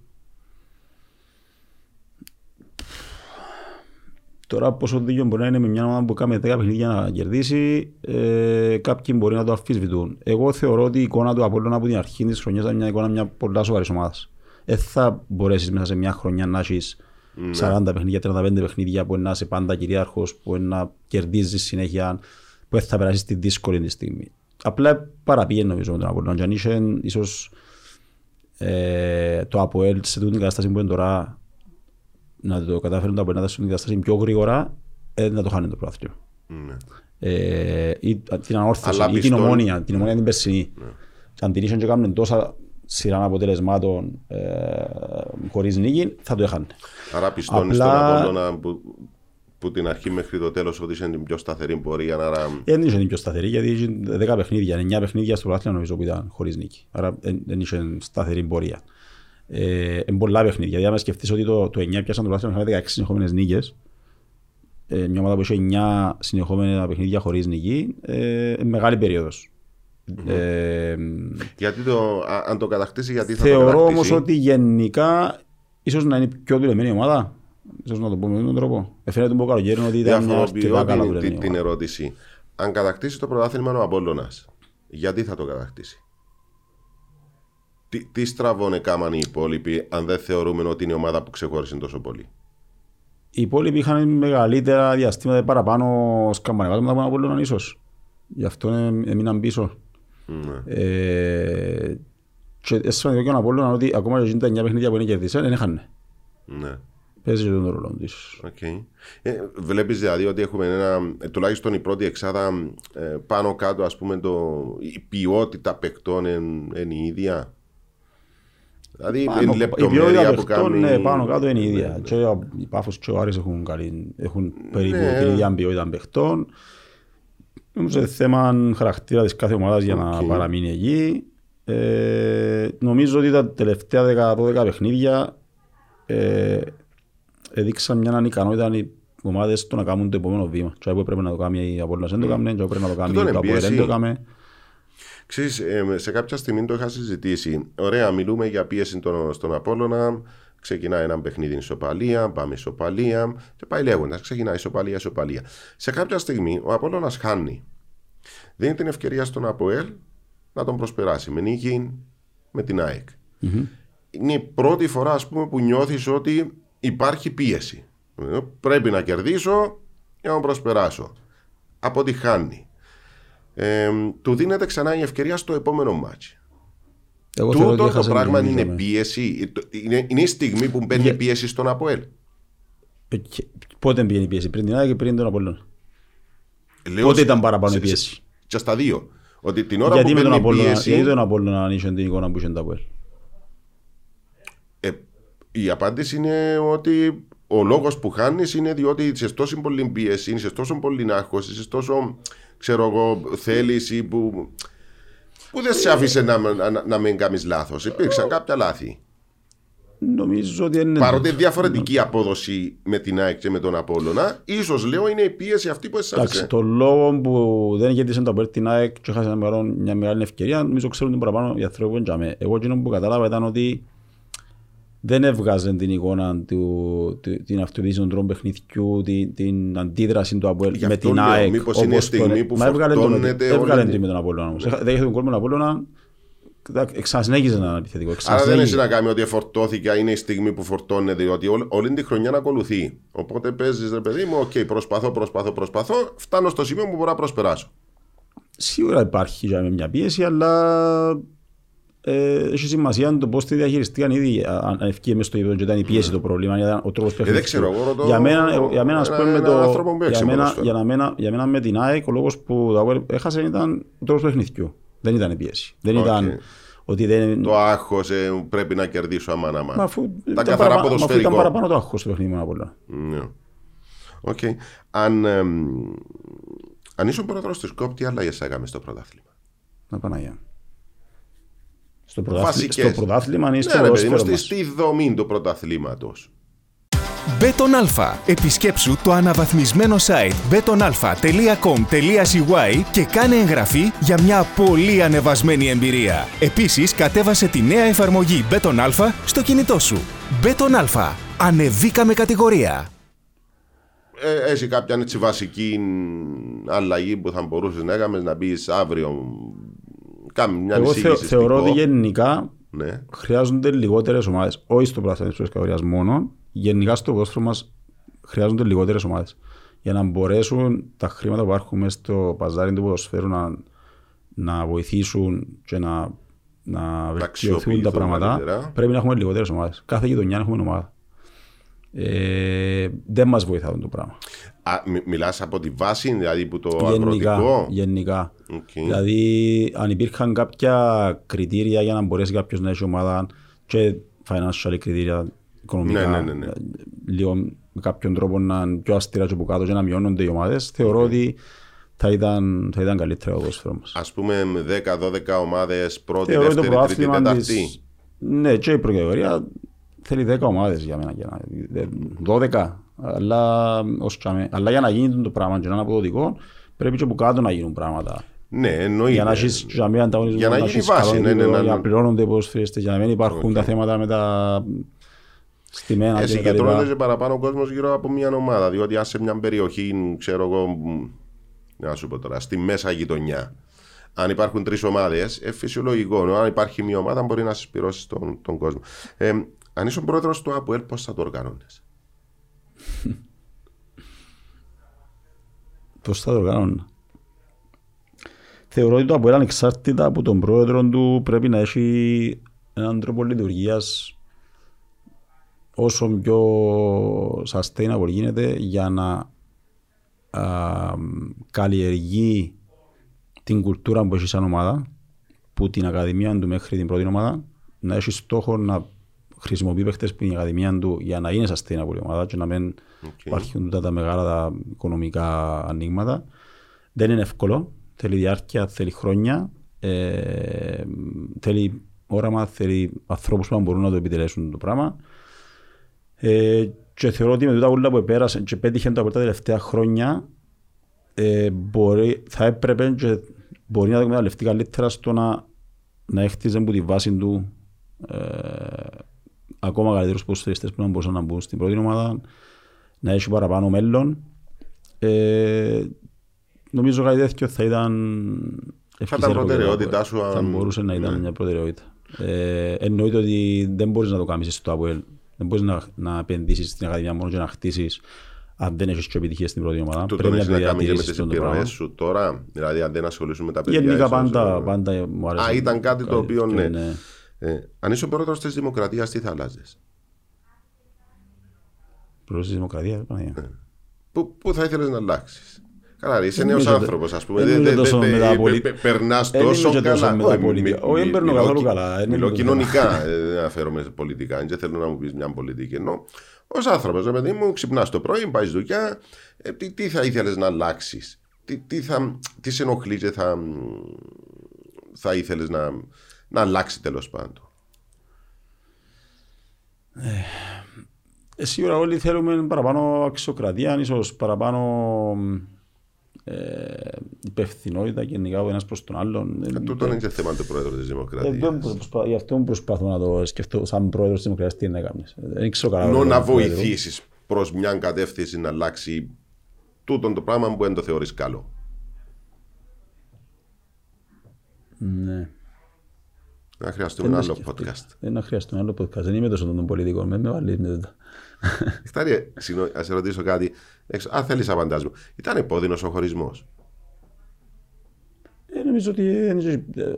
Τώρα πόσο δίκιο μπορεί να είναι με μια ομάδα που κάνει 10 παιχνίδια να κερδίσει, ε, κάποιοι μπορεί να το αμφισβητούν. Εγώ θεωρώ ότι η εικόνα του Απόλλωνα από την αρχή της χρονιάς ήταν μια εικόνα μια πολλά σοβαρής ομάδας. Δεν θα μπορέσεις μέσα σε μια χρονιά να έχεις 40 παιχνίδια, 35 παιχνίδια που να είσαι πάντα κυρίαρχος, που να κερδίζεις συνέχεια, που δεν θα περάσεις τη δύσκολη τη στιγμή. Απλά παραπήγαινε νομίζω με τον Απόλλωνα. Και αν είχε ίσως ε, το Αποέλ σε τούτη την κατάσταση που είναι τώρα να το καταφέρουν τα Αποέλ να στην κατάσταση πιο γρήγορα, ε, να το χάνει το πρωτάθλημα. Ναι. Ε, ή την ανόρθωση, Αλλά ή την πιστών- ομόνια, την ομόνια την περσινή. Αν την είχαν και κάνουν τόσα σειρά αποτελεσμάτων ε, χωρίς νίκη, θα το έχανε. Άρα πιστώνει Απλά- στον Απόλλωνα που, που την αρχή μέχρι το τέλος ότι είσαι την πιο σταθερή πορεία. Άρα Δεν είχε την πιο σταθερή, γιατί είχε 10 παιχνίδια, 9 παιχνίδια στο πρωτάθλημα νομίζω που ήταν χωρίς νίκη. Άρα δεν δεν είχε σταθερή πορεία. Ε, είναι πολλά παιχνίδια. Δηλαδή, άμα σκεφτείς ότι το, το 9 πιάσαν το πρωτάθλημα είχαμε 16 συνεχόμενες νίκες, ε, μια ομάδα που είχε 9 συνεχόμενα παιχνίδια χωρίς νίκη, ε, είναι μεγάλη περίοδος. Ε, γιατί το, α- αν το κατακτήσει, γιατί θα το θεωρώ κατακτήσει; όμως ότι γενικά ίσως να είναι η πιο δουλεμένη ομάδα. Ίσως να το πούμε με τον τρόπο. Εφαίνεται που καλοκαίρι ότι ήταν μια αρκετά Διαφοροποιώ καλά την, δουλεμένη την, την ομάδα. ερώτηση. Αν κατακτήσει το πρωτάθλημα ο Απόλλωνας, γιατί θα το κατακτήσει; Τι, τι στραβών έκαναν οι υπόλοιποι αν δεν θεωρούμε ότι είναι η ομάδα που ξεχώρισε τόσο πολύ; Οι υπόλοιποι είχαν μεγαλύτερα διαστήματα παραπάνω σκαμπανεβάσματα από τον Απόλλωνα ίσως. Γι' αυτό ε, έμειναν πίσω. Ναι. Ε, και εφάνη και ο Απόλλωνα ότι ακόμα και τα 9 παιχνίδια που είναι κερδίσαν, δεν είχαν. ναι. Παίζει και τον ρόλο της. Οκ. Ε, βλέπεις δηλαδή ότι έχουμε ένα, ε, τουλάχιστον η πρώτη εξάδα ε, πάνω κάτω ας πούμε το, η ποιότητα παικτών είναι η ίδια; Δηλαδή Πάνω- είναι η λεπτομέρεια ποιότητα που παιχτών, κάνει... ναι, πάνω κάτω είναι η ίδια. Και ο- οι Πάφος και ο Άρης έχουν, καλή, έχουν περίπου Ναι. την ίδια ποιότητα παιχτών. Νομίζω είναι θέμα χαρακτήρα της κάθε ομάδας για να Οκ. παραμείνει εκεί. Ε, νομίζω ότι τα τελευταία 10-12 παιχνίδια ε, έδειξαν μια ανικανότητα ομάδες το να κάνουν το επόμενο βήμα. Και που πρέπει να το κάνει η Απόλλωνας δεν το κάνει, και πρέπει να το κάνει Τούτον το Αποέλ δεν εν πίεση. το κάνει. Ξέρεις, ε, σε κάποια στιγμή το είχα συζητήσει. Ωραία, μιλούμε για πίεση τον, στον Απόλλωνα. Ξεκινάει ένα παιχνίδι ισοπαλία, πάμε ισοπαλία και πάει λέγοντας. Ξεκινάει ισοπαλία, ισοπαλία. Σε κάποια στιγμή ο Απόλλωνας χάνει. Δίνει την ευκαιρία στον Αποέλ να τον προσπεράσει με νίκη με την ΑΕΚ. Είναι η πρώτη φορά ας πούμε, που νιώθεις ότι υπάρχει πίεση. Ε, Πρέπει να κερδίσω για να τον προσπεράσω. Από ό,τι χάνει. Ε, του δίνεται ξανά η ευκαιρία στο επόμενο μάτσο. Εγώ θεωρώ ότι Τούτο το έχασε πράγμα την είναι νίκη, πίεση. Το- Είναι, είναι η στιγμή που μπαίνει Για- πίεση στον Αποέλ. Ε, και- Πότε πήγαινε η πίεση, πριν την ΑΕΚ και πριν τον Απόλλωνα. Λέω Πότε σε- ήταν παραπάνω η σε- πίεση; σε- Και στα δύο. Ότι την ώρα Γιατί που με τον μπαίνει Απόλλωνα, πίεση. γιατί τον Απόλλωνα αν είχε την εικόνα που είχε το Αποέλ; Ε, η απάντηση είναι ότι ο λόγος που χάνεις είναι διότι είσαι τόσο πολύ πίεση, είσαι τόσο πολύ άγχος, είσαι τόσο ξέρω εγώ θέληση που, που δεν σε άφησε να, να, να, να μην κάνεις λάθος. Υπήρξαν κάποια λάθη. Νομίζω ότι είναι... Παρότι είναι διαφορετική απόδοση με την ΑΕΚ και με τον Απόλλωνα, ίσως λέω είναι η πίεση αυτή που εσάς Εντάξει, άφησε. το λόγο που δεν κέρδισε το Αποέλ την ΑΕΚ και έχασε ένα μεγάλο- μια μεγάλη ευκαιρία, νομίζω ξέρουν την παραπάνω οι άνθρωποι που είναι τζαμέ. Εγώ εκείνο που κατάλαβα ήταν ότι δεν έβγαζε την εικόνα του, του- την αυτοποίηση των τρόπων παιχνιδιού, την, την αντίδραση του Αποέλ Γι' με αυτό την λέω, ΑΕΚ. μήπως είναι η όπως στιγμή τον- που Μα έβγαλε τον- φορτώνεται όλη Έβγαλε την- την με τον Απόλλωνα όμως. Δεν είχε τον κόλ με τον Απόλλωνα, ξανασυνέχιζε να είναι επιθετικό. Άρα δεν έχει ξανασυνέχιζε. να κάνει ότι φορτώθηκε, είναι η στιγμή που φορτώνεται, διότι όλη, όλη τη χρονιά να ακολουθεί. Οπότε παίζεις, ρε παιδί μου, οκ, προσπαθώ, προσπαθώ, προσπαθώ, φτάνω στο σημείο που μπορώ να προσπεράσω. Σίγουρα υπάρχει για μένα μια πίεση, αλλά ε, έχει σημασία το πώς τη διαχειριστήκαν ήδη αν αν εφκεί μες στο γήπεδο και ήταν η πίεση το πρόβλημα, αν ήταν ο τρόπος δεν παιχνιδιού. ξέρω, εγώ ρωτώ Για μένα, εγώ- για μένα, ας ένα- πούμε, με έναν το, άνθρωπο που παίξει για, μένα, ποδόσφαιρο. για, μένα, για μένα με την ΑΕΚ ο λόγος που το Αποέλ έχασε ήταν ο τρόπος παιχνιδιού. Δεν ήταν η πίεση. Δεν Οκ. ήταν ότι δεν... Το άγχος πρέπει να κερδίσω αμάν αμάν. Μα αφού Τα ήταν καθαρά παραπάνω- μα αφού ποδοσφαιρικό. ήταν παραπάνω το άγχος του παιχνίδι με τον Απόλλωνα. Ναι. Οκ. Αν, εμ, αν ήσουν πρόεδρος της ΚΟΠ, τι αλλαγές έκαμνες στο πρωτάθλημα; Να Παναγία. Στο πρωτάθλημα, Βασικές. στο πρωτάθλημα ή στο Ναι, ρε παιδί μου, ποδόσφαιρο στη, μας. στη δομή του πρωταθλήματος. Μπέτον Αλφα. Επισκέψου το αναβαθμισμένο site betonalpha.com.cy και κάνε εγγραφή για μια πολύ ανεβασμένη εμπειρία. Επίσης, κατέβασε τη νέα εφαρμογή Beton Alpha στο κινητό σου. Beton Alpha. Ανεβήκαμε κατηγορία. Ε, έχει κάποια έτσι βασική αλλαγή που θα μπορούσες να έκαμες να μπεις αύριο. Κάμε μια Εγώ εισήγηση. θεω- θεωρώ στην ότι ΚΟΠ. γενικά Ναι. χρειάζονται λιγότερες ομάδες, όχι στο πρωτάθλημα της κατηγορίας μόνο, γενικά στο ποδόσφαιρο μας χρειάζονται λιγότερες ομάδες. Για να μπορέσουν τα χρήματα που υπάρχουν μέσα στο παζάρι του ποδοσφαίρου να, να βοηθήσουν και να, να βελτιωθούν αξιοποιηθούν τα πράγματα, καλύτερα. πρέπει να έχουμε λιγότερες ομάδες. Κάθε γειτονιά να έχουμε ομάδα. Ε, δεν μας βοηθά αυτό το πράγμα. Α, μι- μιλάς από τη βάση, δηλαδή που το Γενικά, αγροτικό; γενικά. Οκ. Δηλαδή, αν υπήρχαν κάποια κριτήρια για να μπορέσει κάποιος να έχει ομάδα και financial κριτήρια οικονομικά, Ναι, ναι, ναι, ναι. λίγο με κάποιον τρόπο να είναι πιο αστήρα και από κάτω και να μειώνονται οι ομάδες, θεωρώ ότι θα ήταν, θα ήταν καλύτερα το ποδόσφαιρο μας. Ας πούμε με 10-12 ομάδες πρώτη, Θεωρώ ότι το δεύτερη, τρίτη, προάθλημα τέταρτη. της... Ναι, και η προκατηγορία θέλει 10 ομάδες για μένα. Για να... 12. Αλλά, ως τσάμε. Αλλά για να γίνει το πράγμα και να είναι αποδοτικό, πρέπει και από κάτω να γίνουν πράγματα. Ναι, εννοείται. Για να έχεις για να μην ανταγωνισμό, Για να γίνει έχεις βάση, καλό ναι, ναι, επίπεδο, ναι, για ναι. να πληρώνονται οι ποδοσφαιριστές, για να μην υπάρχουν τα θέματα με τα στημένα και τα Συγκεντρώνεται λοιπά. και παραπάνω ο κόσμος γύρω από μια ομάδα. Διότι αν σε μια περιοχή, ξέρω εγώ, μ, να σου πω τώρα, στη μέσα γειτονιά, αν υπάρχουν τρεις ομάδες, ε, φυσιολογικό. Αν υπάρχει μια ομάδα, μπορεί να συσπηρώσεις τον, τον κόσμο. Ε, αν ήσουν πρόεδρος του ΑΠΟΕΛ, πώς θα το οργανώνες; Πώς θα το κάνουν; Θεωρώ ότι το ΑΠΟΕΛ ανεξάρτητα από τον πρόεδρο του πρέπει να έχει έναν τρόπο λειτουργίας όσο πιο sustainable γίνεται για να α, καλλιεργεί την κουλτούρα που έχει σαν ομάδα που την ακαδημία του μέχρι την πρώτη ομάδα να έχει στόχο να χρησιμοποιεί παίχτες που είναι η ακαδημία του για να είναι sustainable η ομάδα και να μην υπάρχουν τούτα τα μεγάλα τα οικονομικά ανοίγματα. Δεν είναι εύκολο. Θέλει διάρκεια, θέλει χρόνια, ε, θέλει όραμα, θέλει ανθρώπους που να μπορούν να το επιτελέσουν το πράγμα. Ε, Και θεωρώ ότι με τούτα όλα που επέρασαν και πέτυχε τα τα τελευταία χρόνια ε, μπορεί, θα έπρεπε και μπορεί να το εκμεταλλευτεί καλύτερα στο να, να έχτιζε από τη βάση του ε, ακόμα καλύτερους ποδοσφαιριστές που να μπορούσαν να μπουν στην πρώτη ομάδα, να έχει παραπάνω μέλλον. Ε, νομίζω κάτι τέτοιο θα ήταν Θα ήταν προτεραιότητά σου. Θα αν- μπορούσε να ήταν ναι. μια προτεραιότητα. Ε, εννοείται ότι δεν μπορείς να το κάνεις στο ΑΠΟΕΛ. Δεν μπορείς να, να επενδύσεις στην Ακαδημία μόνο και να χτίσεις αν δεν έχεις και επιτυχία στην πρώτη ομάδα. Τούτο Πρέπει έχει να κάνει και με διατηρήσεις τις αυτό το πράγμα. επιρροές σου τώρα, δηλαδή αν δεν ασχολήσουν με τα παιδιά. Γενικά ίσως, πάντα, ε, πάντα μου άρεσε. Α, ήταν κάτι το οποίο, και ναι. Είναι- Ε, αν είσαι ο πρόεδρος της Δημοκρατίας, τι θα αλλάζεις; Προς της δημοκρατίας. Παναγία. Πού, πού θα ήθελες να αλλάξεις; Καλά, ρε, είσαι Δεν νέος νομίζω- άνθρωπος, ας πούμε. δεν Δεν νομίζω δε, τόσο δε, με τα δε, πολι- πε- περνάς Δεν τόσο νομίζω τόσο καλά. με τα Όχι, πολιτικά. μι- Όχι, δεν μι- παίρνω μιλώ καθόλου κι- καλά. Δεν Μιλώ είναι το κοινωνικά, ε, δεν αναφέρομαι σε πολιτικά. Δεν θέλω να μου πεις μια πολιτική. Ενώ ως άνθρωπος, ρε παιδί μου, ξυπνάς το πρωί, πάεις δουλειά, ε, τι, τι θα ήθελες να αλλάξεις; Τι, τι, θα, τι σε ενοχλεί και θα, θα ήθελες να, να αλλάξει τέλος πάντων. Ε, Σίγουρα όλοι θέλουμε παραπάνω αξιοκρατία, ίσως παραπάνω ε, υπευθυνότητα γενικά ο ένας προς τον άλλον. Ε, Ε, Τούτο είναι και θέμα του Πρόεδρου της ε, Δημοκρατίας. δεν προσπα- Γι' αυτό προσπαθώ να το σκεφτώ σαν πρόεδρος της Δημοκρατίας τι είναι να κάνεις. Ε, Δεν ξέρω καλά. Ενώ ο να πρόεδρος. βοηθήσεις προς μια κατεύθυνση να αλλάξει τούτον το πράγμα που δεν το θεωρείς καλό. Ναι. Να χρειαστούμε Δεν ένα το άλλο σκεφτήκα. podcast. Δεν να χρειαστούμε άλλο podcast. Δεν είμαι τόσο των πολιτικών. Με με βάλεις με τούτα. Χτάρι, συγγνώμη, ας σε ρωτήσω κάτι. Έξω- Αν θέλεις απαντάς μου. Ήταν επώδυνος ο χωρισμός; Ε, νομίζω ότι δεν έχει, ε,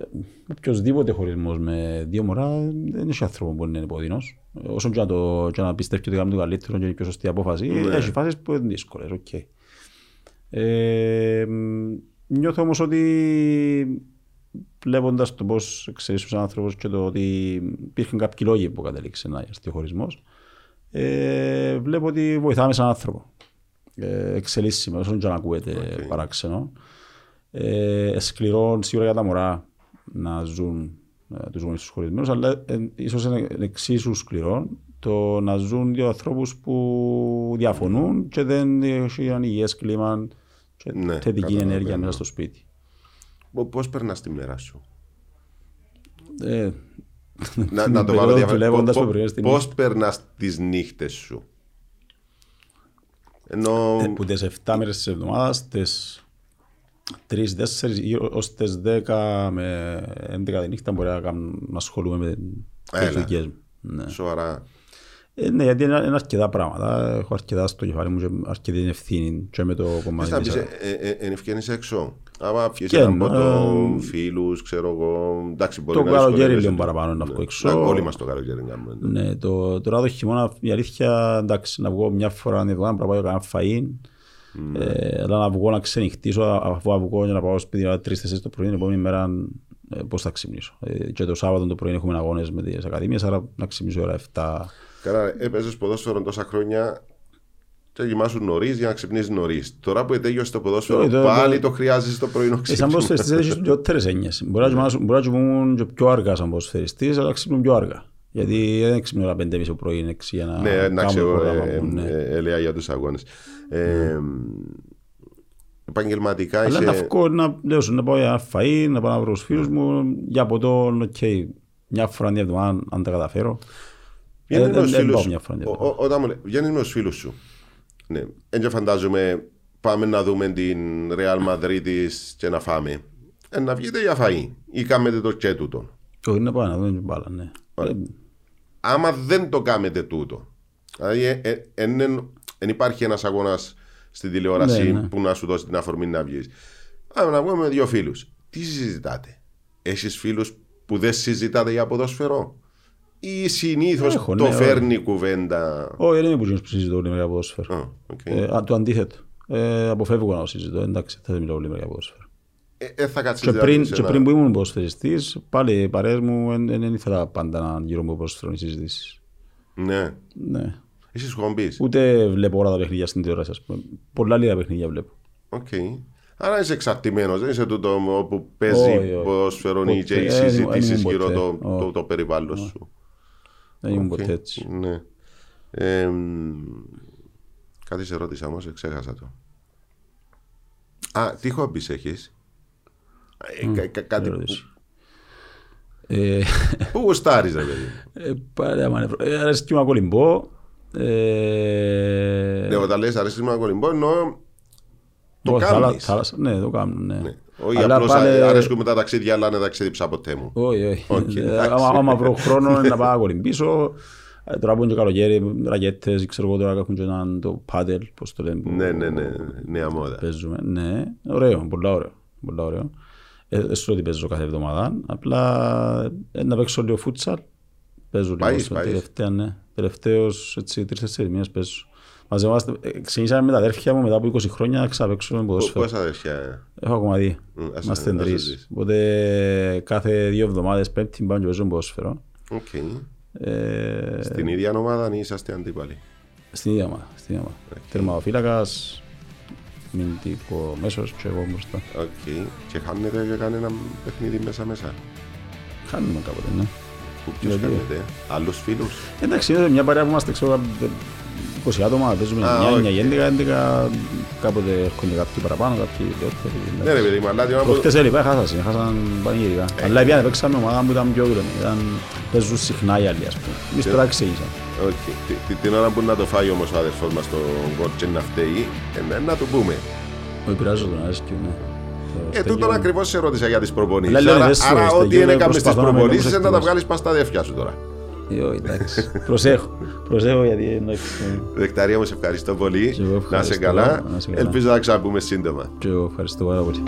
οποιοσδήποτε χωρισμός με δύο μωρά δεν έχει άνθρωπο που είναι επώδυνος. Ε, Όσο και να, το, και να πιστεύει ότι κάνει το καλύτερο και είναι η πιο σωστή απόφαση, Ναι. έχει φάσεις που είναι δύσκολες. οκ. Ε, μ, νιώθω όμως ότι βλέποντας το πώς εξελίσσεται ο άνθρωπος και το ότι υπήρχαν κάποιοι λόγοι που κατέληξε να έρθει ο χωρισμός, ε, βλέπω ότι βοηθάμε σαν άνθρωπο. Ε, εξελίσσουμε, όσο και να ακούεται Οκ. παράξενο. Ε, σκληρό σίγουρα για τα μωρά να ζουν ε, τους γονείς τους χωρισμένους, αλλά ε, ίσως είναι εξίσου σκληρό το να ζουν δύο ανθρώπους που διαφωνούν και δεν έχει ένα υγιές κλίμα και Ναι, θετική καταλαβαίνω. ενέργεια μέσα στο σπίτι. Πο- Πώς περνάς τη μέρα σου; Ε, να, την να το περίοδο βάλω διαφορετικά. δουλεύοντας Πο- που πριν στην- Πώς περνάς τις νύχτες σου; Ενώ... Ε, που τις 7 μέρες της εβδομάδας, τις 3-4 ως τις 10 με 11 τη νύχτα μπορεί να, κάνω, να ασχολούμαι με τις Έλα. δουλειές μου. Ναι. Σοβαρά. Ε, ναι, γιατί είναι, είναι αρκετά πράγματα. Έχω αρκετά στο κεφάλι μου και αρκετή ευθύνη και με το κομμάτι Θες να της πεις, ε, ε, ε, εν ευκαιρίες έξω; Άμα πιες Και, έναν ποτό, ε, φίλους, ξέρω εγώ. Εντάξει, μπορεί Το να καλοκαίρι δυσκολεύεσαι. λίγο παραπάνω να βγω Ναι. έξω. Να, Όλοι μας το καλοκαίρι κάνουμε. ναι. Ναι, το, τώρα το χειμώνα η αλήθεια εντάξει να βγω μια φορά την εβδομάδα να πάω για κανένα φαΐν ε, αλλά να βγω να ξενυχτήσω αφού να βγω και να πάω σπίτι να τρεις τέσσερις το πρωί την επόμενη μέρα ε, πώς θα ξυπνήσω. Ε, και το Σάββατο το πρωί έχουμε αγώνες με τις ακαδημίες άρα να ξυπνήσω ώρα 7. Καλά, έπαιζες ποδόσφαιρο τόσα χρόνια και κοιμάσου νωρίς για να ξυπνήσεις νωρίς. Τώρα που ετέλειωσε το ποδόσφαιρο, Ε, το- πάλι το- το χρειάζεσαι το πρωινό Ε, σαν ξύπνημα. ποδοσφαιριστής έχεις λιότερες έννοιες. Μπορεί να κοιμάσαι- μπορεί να κοιμούν και πιο αργά σαν ποδοσφαιριστής αλλά ξυπνούν πιο αργά. Γιατί δεν ξυπνούν ώρα 5.30 το πρωί, 6 για να Ναι, εντάξει, κάνουν εγώ το πρόγραμμα ε, μου, ναι. ε, έλεγα για τους αγώνες. Ε, Επαγγελματικά Αλλά είσαι... να βγω να, λέω σου, να πάω για ένα φαΐ, να πάω να βρω τους φίλους μου, για ποτό, οκ, μια φορά την εβδομάδα αν τα καταφέρω. Βγαίνεις Ε, με δεν- τους δεν φίλους πάω σου. μια φορά την Ο- εβδομάδα. ο- Όταν μου λέει, βγαίνεις με τους φίλους σου. Ναι. Εν και φαντάζομαι πάμε να δούμε την Real Madrid της και να φάμε. Ε, να βγείτε για φαΐ ή κάνετε το και τούτο. Όχι, να πάω να δούμε την μπάλα, ναι. Ωραία. Ε, Άμα δεν το κάνετε τούτο, δηλαδή ε, ε, εν, εν- εν υπάρχει ένας αγώνας στην τηλεόραση Ναι, ναι. που να σου δώσει την αφορμή να βγεις. Άμα να βγούμε με δύο φίλους. Τι συζητάτε; Έχεις φίλους που δεν συζητάτε για ποδόσφαιρο; Ή συνήθως Έχω, το ναι, φέρνει η κουβέντα. Όχι, δεν είμαι που κείνους που συζητώ όλη μέρα για ποδόσφαιρο. Α, οκ. Ε, α, Το αντίθετο. Ε, Αποφεύγω να το συζητώ, εντάξει, δεν θα μιλάω όλη μέρα για ποδόσφαιρο. Ε, ε, θα κάτσεις Και δηλαδή πριν, σε και ένα- πριν που ήμουν ποδοσφαιριστής, πάλι οι παρέες μου δεν δεν ήθελα πάντα να γύρω μου ποδόσφαιρο οι συζητήσεις. Ναι. Ναι. Είσαι χομπής. Ούτε βλέπω όλα τα παιχνίδια στην τηλεόραση, ας πούμε. Πολλά λίγα παιχνίδια βλέπω. Οκ. Άρα είσαι εξαρτημένος, δεν είσαι τούτο όπου παίζει Όχι, όχι. ποδόσφαιρο ή και Ποτέ. οι Ε, δεν ήμουν- συζητήσεις δεν ήμουν γύρω ποτέ. το, το, Όχι. το περιβάλλον σου. Δεν ήμουν Οκ. ποτέ έτσι. Ναι. Ε, κάτι σε ρώτησα όμως, ξέχασα το. Α, τι χόμπις έχεις; Ε, κα- κα- κάτι που, ερώτηση. Ε, που γουστάρεις ρε παιδί. ε, Πάρα μανεύρο. Ε, Αρέσκει μου να κολυμπώ. Ε, Ναι, όταν λες αρέσει μου κολυμπώ εννοώ το πω, θάλα- κάνεις. θάλασσα, Ναι, το κάνω, ναι. Όχι Αλλά απλώς πάλι- αρέσκουν με τα ταξίδια αλλά είναι ταξίδεψα ποτέ μου. Όχι, όχι. Οκ, Ε, εντάξει. άμα- Άμα βρω χρόνο να πάω να κολυμπήσω. Ε, Τώρα που είναι και καλοκαίρι, ρακέτες, ξέρω εγώ τώρα έχουν και έναν το padel, πώς το λένε. που Ναι, ναι, ναι, νέα μόδα. Παίζουμε, ναι. Ωραίο, πολλά ωραίο. Πολλά ωραίο. Ε, Έστω ότι παίζω κάθε εβδομάδα. Απλά ε, να παίξω λίγο φούτσαλ. Παίζω λίγο. Πάεις, στο πάεις. Τελευταία, ναι. Τελευταίως, έτσι, τρεις-τέσσερις μήνες παίζω. Μαζευόμαστε, ε, ξεκινήσαμε με τα αδέρφια μου μετά από 20 χρόνια να ξαναπαίξουμε ποδόσφαιρο. Πόσα αδερφιά. Έχω ακόμα δει. Μμ, ας- Είμαστε ας το τρεις. ζεις. Οπότε κάθε δύο εβδομάδες πέμπτη πάμε και παίζουμε ποδόσφαιρο. Οκ. Ε, Στην ίδια ομάδα είσαστε αντίπαλοι; Στην ίδια ομάδα. Στην ίδια ομάδα. Τερματοφύλακας, αμυντικός, μέσος και εγώ μπροστά. Οκ. Και χάνετε για κανένα παιχνίδι μέσα μέσα; Χάνουμε κάποτε, ναι. Που ποιος Γιατί; κάνετε, άλλους φίλους; Εντάξει, είναι μια παρέα που είμαστε ξέρω 20 άτομα, παίζουμε Α, 9, οκ. 9, 11, 11, κάποτε έρχονται κάποιοι παραπάνω, κάποιοι λιγότεροι. Ναι ρε παιδί μου, αλλά τι να πω- Προχτές έλειπα, έχασαν, έχασαν πανηγυρικά. Αλλά επειδή παίξαμε ομάδα που ήταν πιο ούλεμη, ήταν, παίζουν συχνά οι άλλοι ας πούμε. Εμείς τώρα ξεκίνησαμε. Οκ. Τι- τι- Την ώρα που να το φάει όμως ο αδερφός μας το γκολ και να φταίει, ε, να του πούμε. Όχι πειράζω τον αρέσκει, ναι. Το Ε, στέκιο- τούτον ακριβώς σε ρώτησα για τις προπονήσεις. Αλλά λέω, Άρα, δεν σου άρα ρωτήστε, ό,τι κύριε, είναι έκαμε στις προσπαθώ να με προπονήσεις είναι να τα προσεκτικός. βγάλεις πας στα αδέρφια σου τώρα. Ε, όχι, εντάξει. Προσέχω. Προσέχω γιατί εντάξει. Δεκταρία μου, σε ευχαριστώ πολύ. Και εγώ Να σε ευχαριστώ. καλά. Να σε καλά. Ελπίζω να ξαναπούμε σύντομα. Και εγώ ευχαριστώ πάρα πολύ.